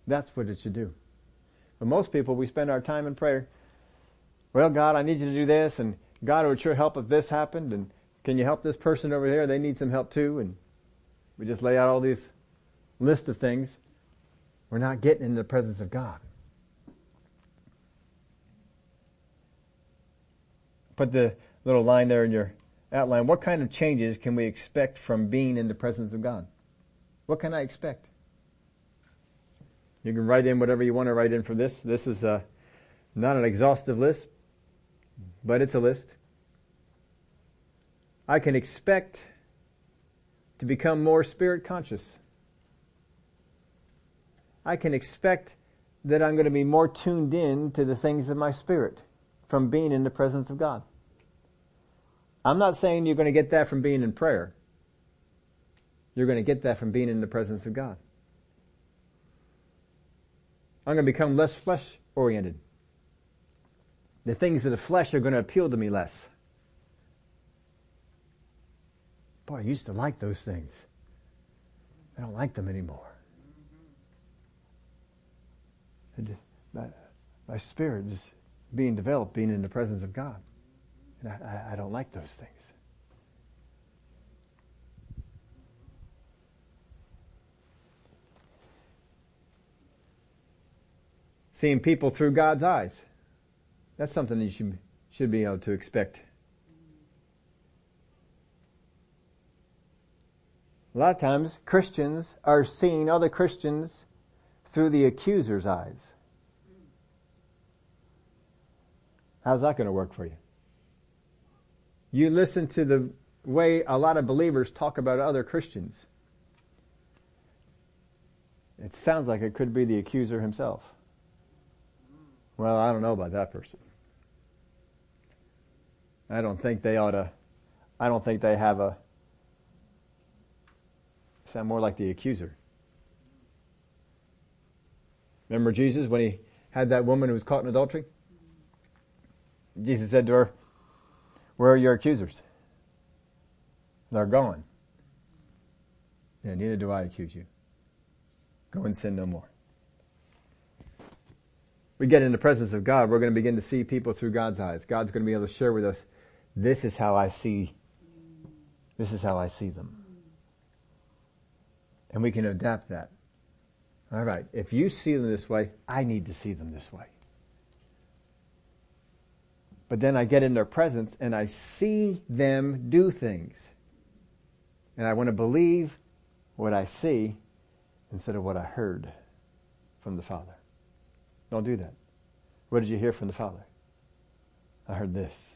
Speaker 1: That's what it should do. But most people, we spend our time in prayer. Well, God, I need you to do this, and God, would sure help if this happened, and can you help this person over here? They need some help too, and we just lay out all these list of things. We're not getting in the presence of God. Put the little line there in your outline. What kind of changes can we expect from being in the presence of God? What can I expect? You can write in whatever you want to write in for this. This is uh, not an exhaustive list, but it's a list. I can expect to become more spirit conscious. I can expect that I'm going to be more tuned in to the things of my spirit from being in the presence of God. I'm not saying you're going to get that from being in prayer. You're going to get that from being in the presence of God. I'm going to become less flesh oriented the things of the flesh are going to appeal to me less. Boy, I used to like those things. I don't like them anymore. Uh, my, my spirit is being developed, being in the presence of God. And I, I don't like those things. Seeing people through God's eyes. That's something you should, should be able to expect. A lot of times Christians are seeing other Christians through the accuser's eyes. How's that going to work for you? You listen to the way a lot of believers talk about other Christians. It sounds like it could be the accuser himself. Well, I don't know about that person. I don't think they ought to, I don't think they have a, sound more like the accuser. Remember Jesus when he had that woman who was caught in adultery? Jesus said to her, where are your accusers? They're gone. Yeah, neither do I accuse you. Go and sin no more. We get in the presence of God, we're going to begin to see people through God's eyes. God's going to be able to share with us, this is how I see, this is how I see them. And we can adapt that. Alright, if you see them this way, I need to see them this way. But then I get in their presence and I see them do things. And I want to believe what I see instead of what I heard from the Father. Don't do that. What did you hear from the Father? I heard this.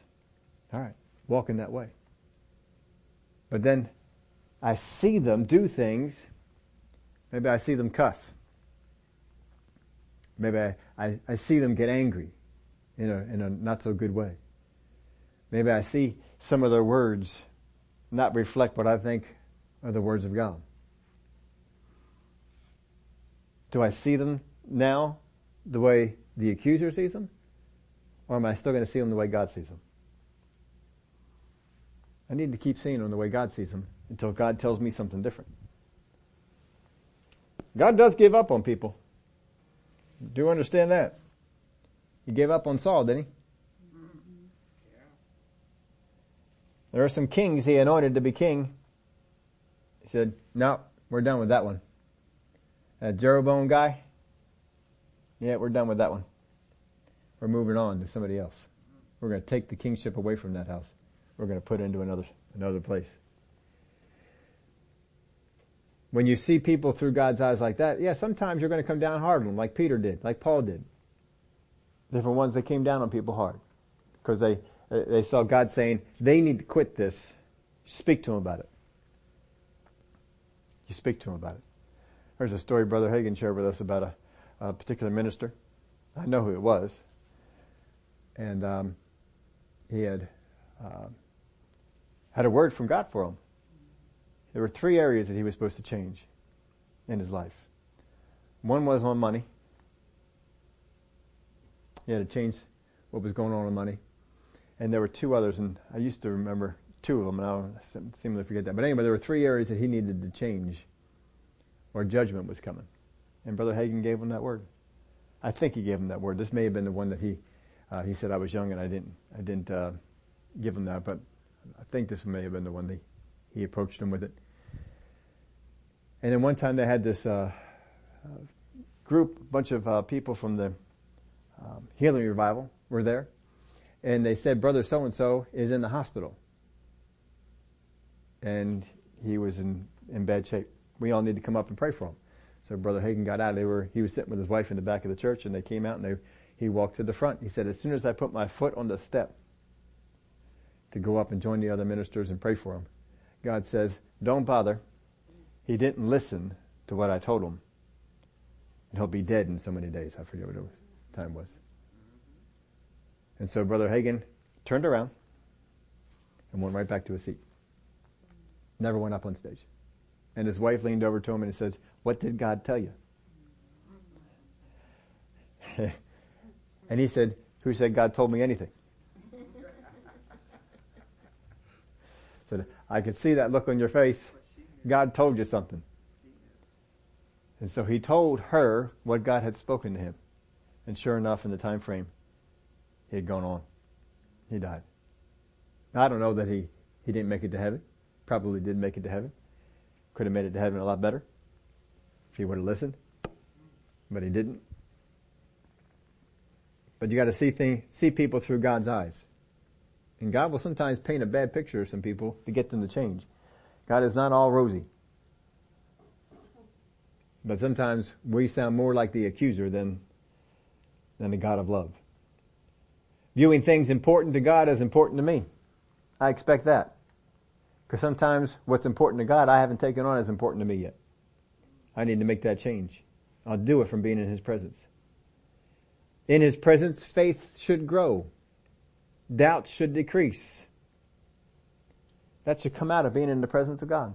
Speaker 1: All right. Walk in that way. But then I see them do things. Maybe I see them cuss. Maybe I, I, I see them get angry in a, in a not so good way. Maybe I see some of their words not reflect what I think are the words of God. Do I see them now the way the accuser sees them? Or am I still going to see them the way God sees them? I need to keep seeing them the way God sees them until God tells me something different. God does give up on people. Do you understand that? He gave up on Saul, didn't he? There are some kings he anointed to be king. He said, no, we're done with that one. That Jeroboam guy, yeah, we're done with that one. We're moving on to somebody else. We're going to take the kingship away from that house. We're going to put into another, another place. When you see people through God's eyes like that, yeah, sometimes you're going to come down hard on them, like Peter did, like Paul did different ones that came down on people hard because they they saw God saying they need to quit this. Speak to them about it. You speak to them about it. There's a story Brother Hagin shared with us about a, a particular minister. I know who it was, and um, he had uh, had a word from God for him. There were three areas that he was supposed to change in his life. One was on money. He had to change what was going on with money. And there were two others, and I used to remember two of them, and I seem to forget that. But anyway, there were three areas that he needed to change, or judgment was coming. And Brother Hagin gave him that word. I think he gave him that word. This may have been the one that he uh, he said I was young and I didn't I didn't uh, give him that, but I think this may have been the one he approached him with it. And then one time they had this uh, uh group, bunch of uh, people from the um, healing revival were there, and they said brother so and so is in the hospital, and he was in in bad shape. We all need to come up and pray for him. So brother Hagin got out. They were he was sitting with his wife in the back of the church, and they came out and they he walked to the front. He said, as soon as I put my foot on the step to go up and join the other ministers and pray for him, God says, don't bother. He didn't listen to what I told him. And he'll be dead in so many days. I forget what was time was. And so Brother Hagin turned around and went right back to his seat. Never went up on stage. And his wife leaned over to him and said, what did God tell you? [laughs] and he said, who said God told me anything? said, I could see that look on your face. God told you something. And so he told her what God had spoken to him. And sure enough, in the time frame, he had gone on. He died. Now, I don't know that he, he didn't make it to heaven. Probably did make it to heaven. Could have made it to heaven a lot better if he would have listened. But he didn't. But you gotta see thing, see people through God's eyes. And God will sometimes paint a bad picture of some people to get them to change. God is not all rosy. But sometimes we sound more like the accuser than than the God of love. viewing things important to God as important to me. I expect that. Because sometimes what's important to God I haven't taken on as important to me yet. I need to make that change. I'll do it from being in His presence. In His presence, faith should grow. Doubt should decrease. That should come out of being in the presence of God.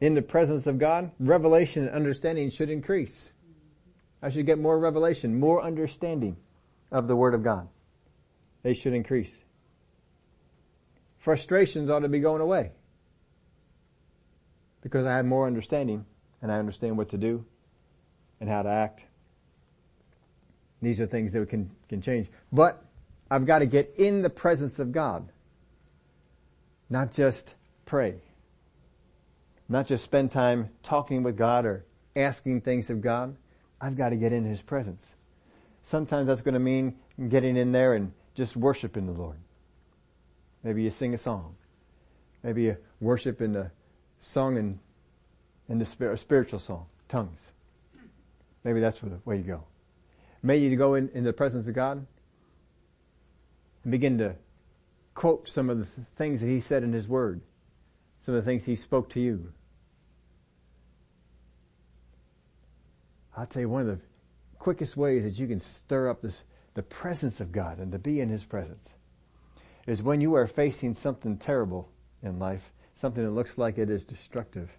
Speaker 1: In the presence of God, revelation and understanding should increase. I should get more revelation, more understanding of the Word of God. They should increase. Frustrations ought to be going away. Because I have more understanding and I understand what to do and how to act. These are things that can, can change. But I've got to get in the presence of God. Not just pray. Not just spend time talking with God or asking things of God. I've got to get in His presence. Sometimes that's going to mean getting in there and just worshiping the Lord. Maybe you sing a song. Maybe you worship in the song and in the spiritual song, tongues. Maybe that's the way you go. May you go in, in the presence of God begin to quote some of the things that He said in His Word, some of the things He spoke to you. I'll tell you one of the quickest ways that you can stir up this, the presence of God and to be in His presence is when you are facing something terrible in life, something that looks like it is destructive,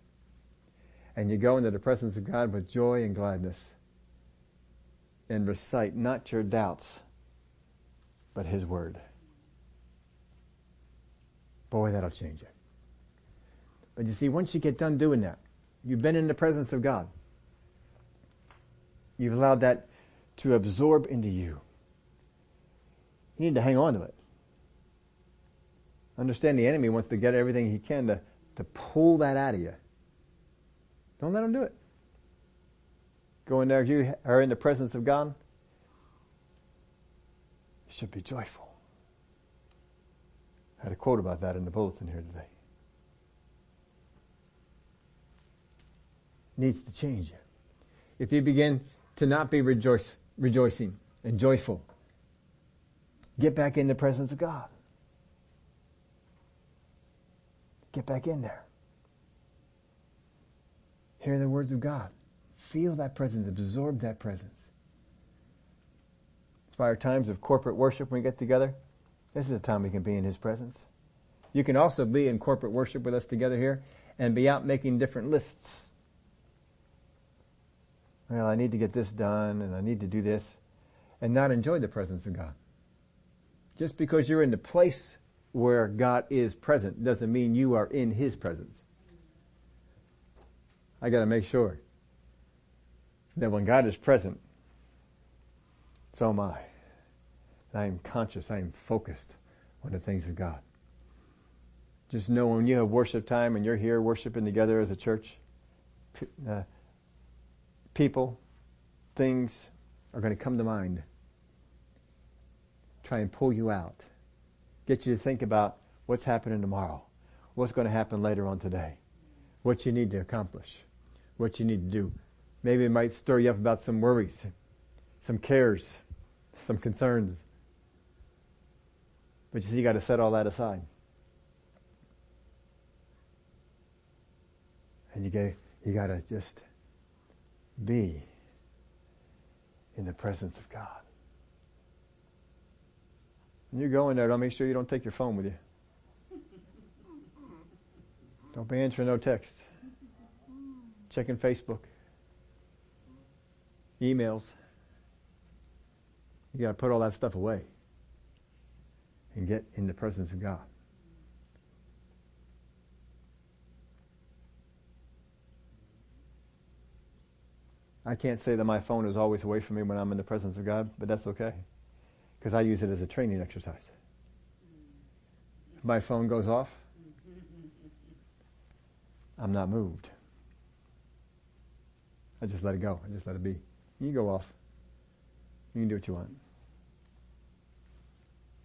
Speaker 1: and you go into the presence of God with joy and gladness and recite not your doubts, but His Word. Boy, that'll change it. But you see, once you get done doing that, you've been in the presence of God. You've allowed that to absorb into you. You need to hang on to it. Understand the enemy wants to get everything he can to, to pull that out of you. Don't let him do it. Go in there, you are in the presence of God. Should be joyful. I had a quote about that in the bulletin here today. Needs to change. If you begin to not be rejoice, rejoicing and joyful. Get back in the presence of God. Get back in there. Hear the words of God. Feel that presence. Absorb that presence. By our times of corporate worship when we get together. This is the time we can be in His presence. You can also be in corporate worship with us together here and be out making different lists well, I need to get this done and I need to do this and not enjoy the presence of God. Just because you're in the place where God is present doesn't mean you are in His presence. I gotta make sure that when God is present, so am I. I am conscious, I am focused on the things of God. Just know when you have worship time and you're here worshiping together as a church, uh, people, things are going to come to mind. Try and pull you out. Get you to think about what's happening tomorrow. What's going to happen later on today. What you need to accomplish. What you need to do. Maybe it might stir you up about some worries, some cares, some concerns. But you see, you got to set all that aside. And you you got to just be in the presence of God. When you go in there, don't make sure you don't take your phone with you. Don't be answering no texts. Checking Facebook. Emails. You gotta put all that stuff away. And get in the presence of God. I can't say that my phone is always away from me when I'm in the presence of God, but that's okay. Because I use it as a training exercise. If my phone goes off, I'm not moved. I just let it go. I just let it be. You go off. You can do what you want.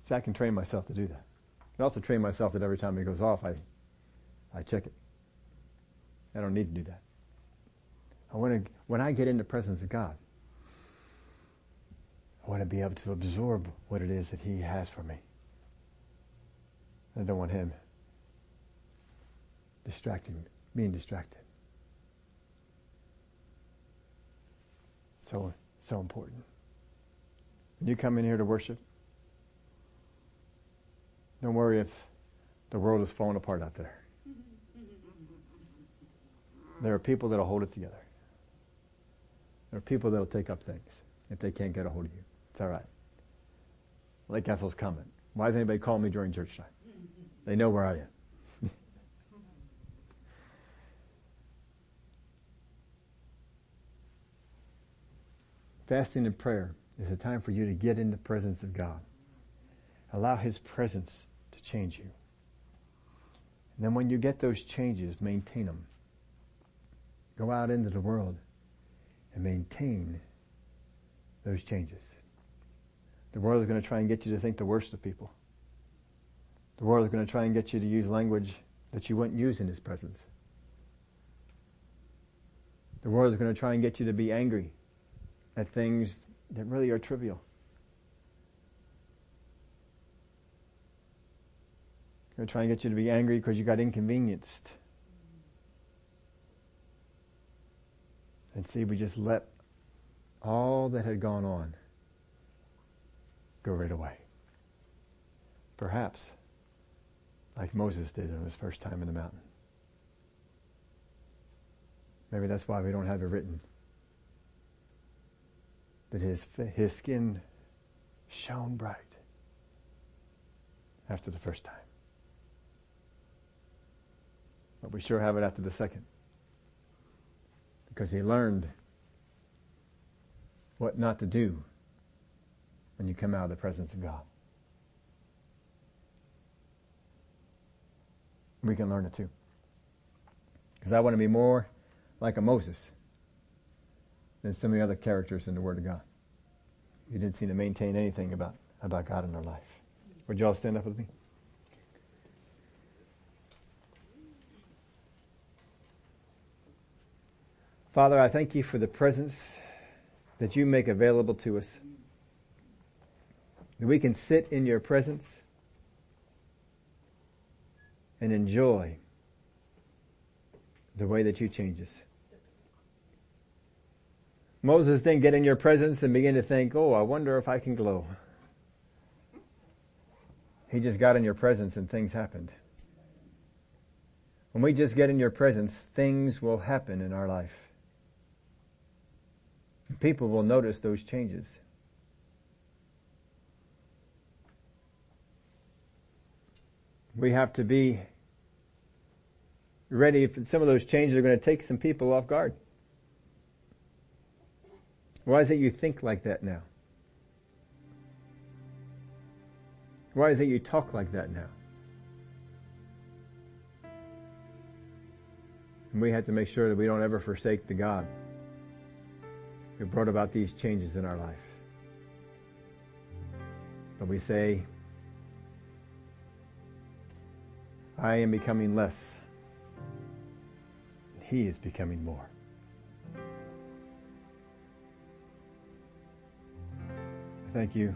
Speaker 1: So I can train myself to do that. I can also train myself that every time it goes off, I, I check it. I don't need to do that. I want to, when I get in the presence of God, I want to be able to absorb what it is that He has for me. I don't want Him distracting, me, being distracted. So, so important. When you come in here to worship, don't worry if the world is falling apart out there. There are people that'll hold it together. There are people that'll take up things if they can't get a hold of you. It's all right. Like Ethel's comment. Why does anybody call me during church time? They know where I am. [laughs] Fasting and prayer is a time for you to get in the presence of God. Allow His presence change you. And then when you get those changes, maintain them. Go out into the world and maintain those changes. The world is going to try and get you to think the worst of people. The world is going to try and get you to use language that you wouldn't use in His presence. The world is going to try and get you to be angry at things that really are trivial. Going to try and get you to be angry because you got inconvenienced. And see, we just let all that had gone on go right away. Perhaps like Moses did on his first time in the mountain. Maybe that's why we don't have it written. That his, his skin shone bright after the first time. But we sure have it after the second. Because he learned what not to do when you come out of the presence of God. We can learn it too. Because I want to be more like a Moses than some of the other characters in the Word of God. You didn't seem to maintain anything about, about God in their life. Would you all stand up with me? Father, I thank you for the presence that you make available to us. That we can sit in your presence and enjoy the way that you change us. Moses didn't get in your presence and begin to think, oh, I wonder if I can glow. He just got in your presence and things happened. When we just get in your presence, things will happen in our life. People will notice those changes. We have to be ready if some of those changes are going to take some people off guard. Why is it you think like that now? Why is it you talk like that now? And we have to make sure that we don't ever forsake the God who brought about these changes in our life. But we say, I am becoming less. He is becoming more. Thank you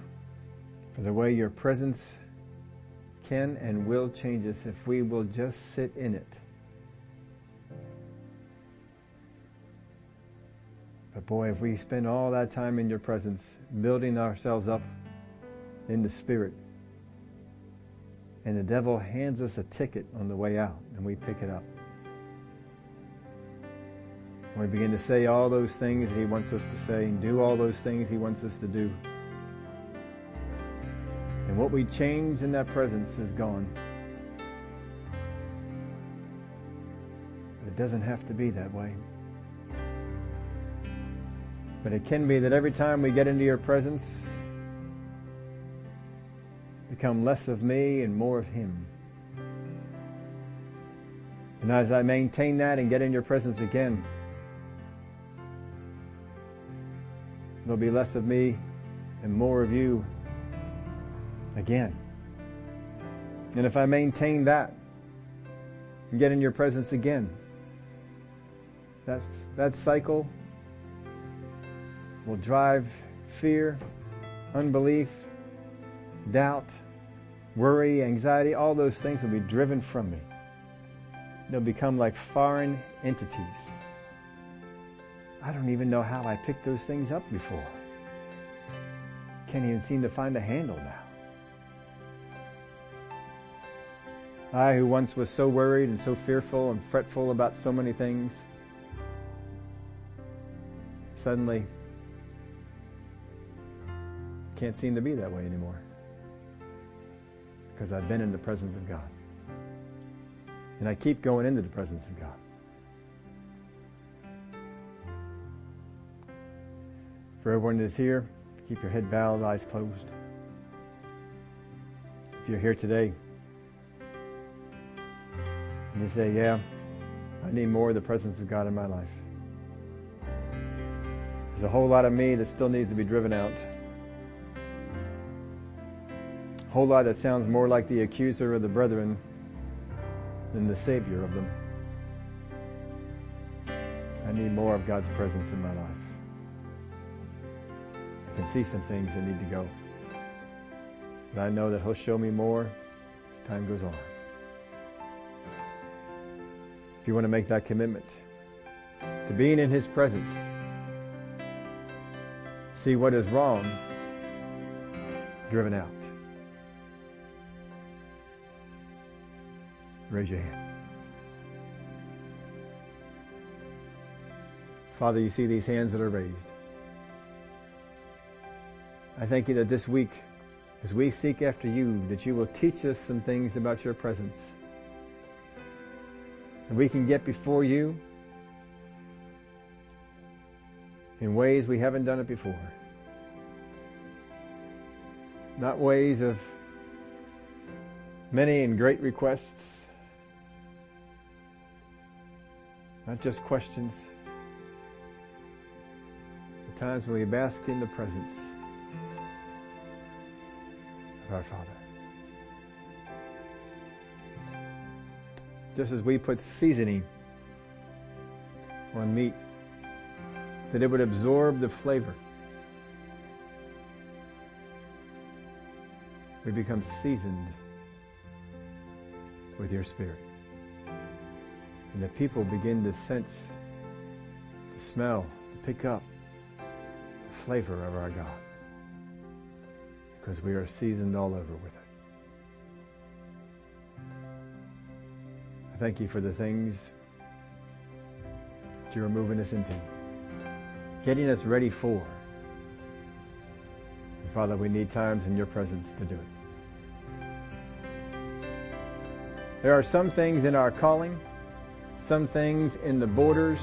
Speaker 1: for the way your presence can and will change us if we will just sit in it. Boy, if we spend all that time in your presence, building ourselves up in the Spirit, and the devil hands us a ticket on the way out, and we pick it up. And we begin to say all those things he wants us to say and do all those things he wants us to do. And what we change in that presence is gone. But it doesn't have to be that way. But it can be that every time we get into your presence, become less of me and more of him. And as I maintain that and get in your presence again, there'll be less of me and more of you again. And if I maintain that and get in your presence again, that's, that cycle will drive fear unbelief, doubt, worry, anxiety, all those things will be driven from me. They'll become like foreign entities. I don't even know how I picked those things up before. Can't even seem to find a handle now. I, who once was so worried and so fearful and fretful about so many things, suddenly can't seem to be that way anymore. Because I've been in the presence of God. And I keep going into the presence of God. For everyone that is here, keep your head bowed, eyes closed. If you're here today and you say, yeah, I need more of the presence of God in my life. There's a whole lot of me that still needs to be driven out. Whole lot that sounds more like the accuser of the brethren than the savior of them. I need more of God's presence in my life. I can see some things that need to go. But I know that He'll show me more as time goes on. If you want to make that commitment to being in His presence, see what is wrong driven out. Raise your hand. Father, you see these hands that are raised. I thank you that this week, as we seek after you, that you will teach us some things about your presence. That we can get before you in ways we haven't done it before. Not ways of many and great requests, not just questions. The times when we bask in the presence of our Father. Just as we put seasoning on meat, that it would absorb the flavor. We become seasoned with your Spirit. And the people begin to sense, to smell, to pick up the flavor of our God. Because we are seasoned all over with it. I thank you for the things that you are moving us into, getting us ready for. And Father, we need times in your presence to do it. There are some things in our calling, some things in the borders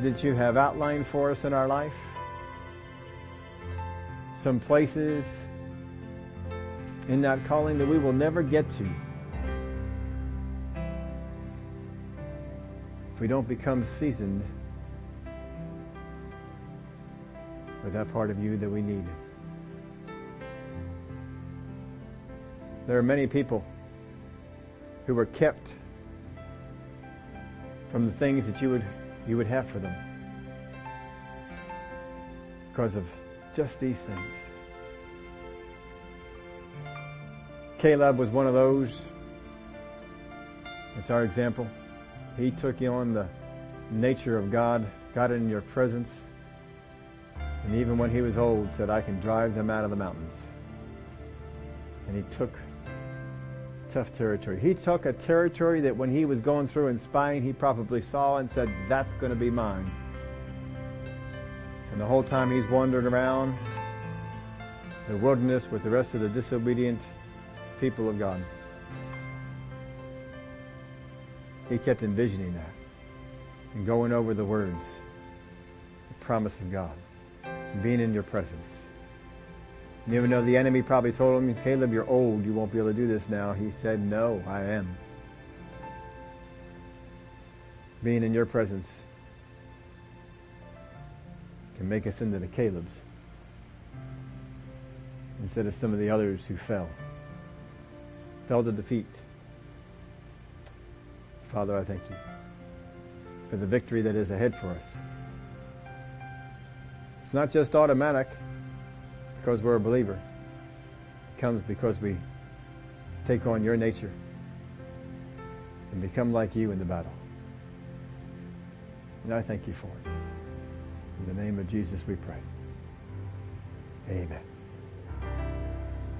Speaker 1: that you have outlined for us in our life, some places in that calling that we will never get to if we don't become seasoned with that part of you that we need. There are many people who were kept from the things that you would, you would have for them because of just these things. Caleb was one of those. It's our example. He took on the nature of God, got in your presence, and even when he was old said, I can drive them out of the mountains. And he took tough territory. He took a territory that when he was going through and spying, he probably saw and said, that's going to be mine. And the whole time he's wandering around the wilderness with the rest of the disobedient people of God. He kept envisioning that and going over the words, the promise of God, being in your presence. And even though the enemy probably told him, Caleb, you're old, you won't be able to do this now, he said, no, I am. Being in your presence can make us into the Calebs instead of some of the others who fell, fell to defeat. Father, I thank you for the victory that is ahead for us. It's not just automatic because we're a believer. It comes because we take on your nature and become like you in the battle. And I thank you for it. In the name of Jesus we pray. Amen.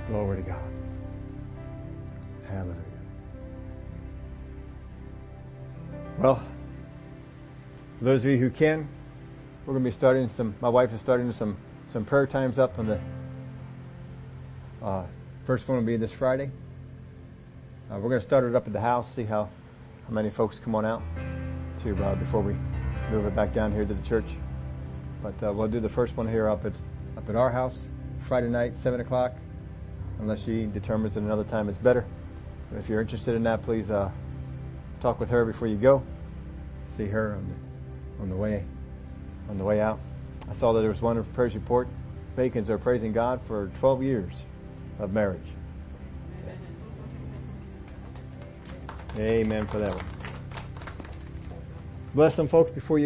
Speaker 1: Glory to God. Hallelujah. Well, for those of you who can, we're going to be starting some, my wife is starting some, some prayer times up on the, uh, first one will be this Friday. Uh, we're going to start it up at the house, see how, how many folks come on out to, uh, before we move it back down here to the church. But, uh, we'll do the first one here up at, up at our house, Friday night, seven o'clock, unless she determines that another time is better. But if you're interested in that, please, uh, talk with her before you go. See her on the, on the way, on the way out. I saw that there was one praise report. Bacons are praising God for 12 years of marriage. Amen for that one. Bless them folks before you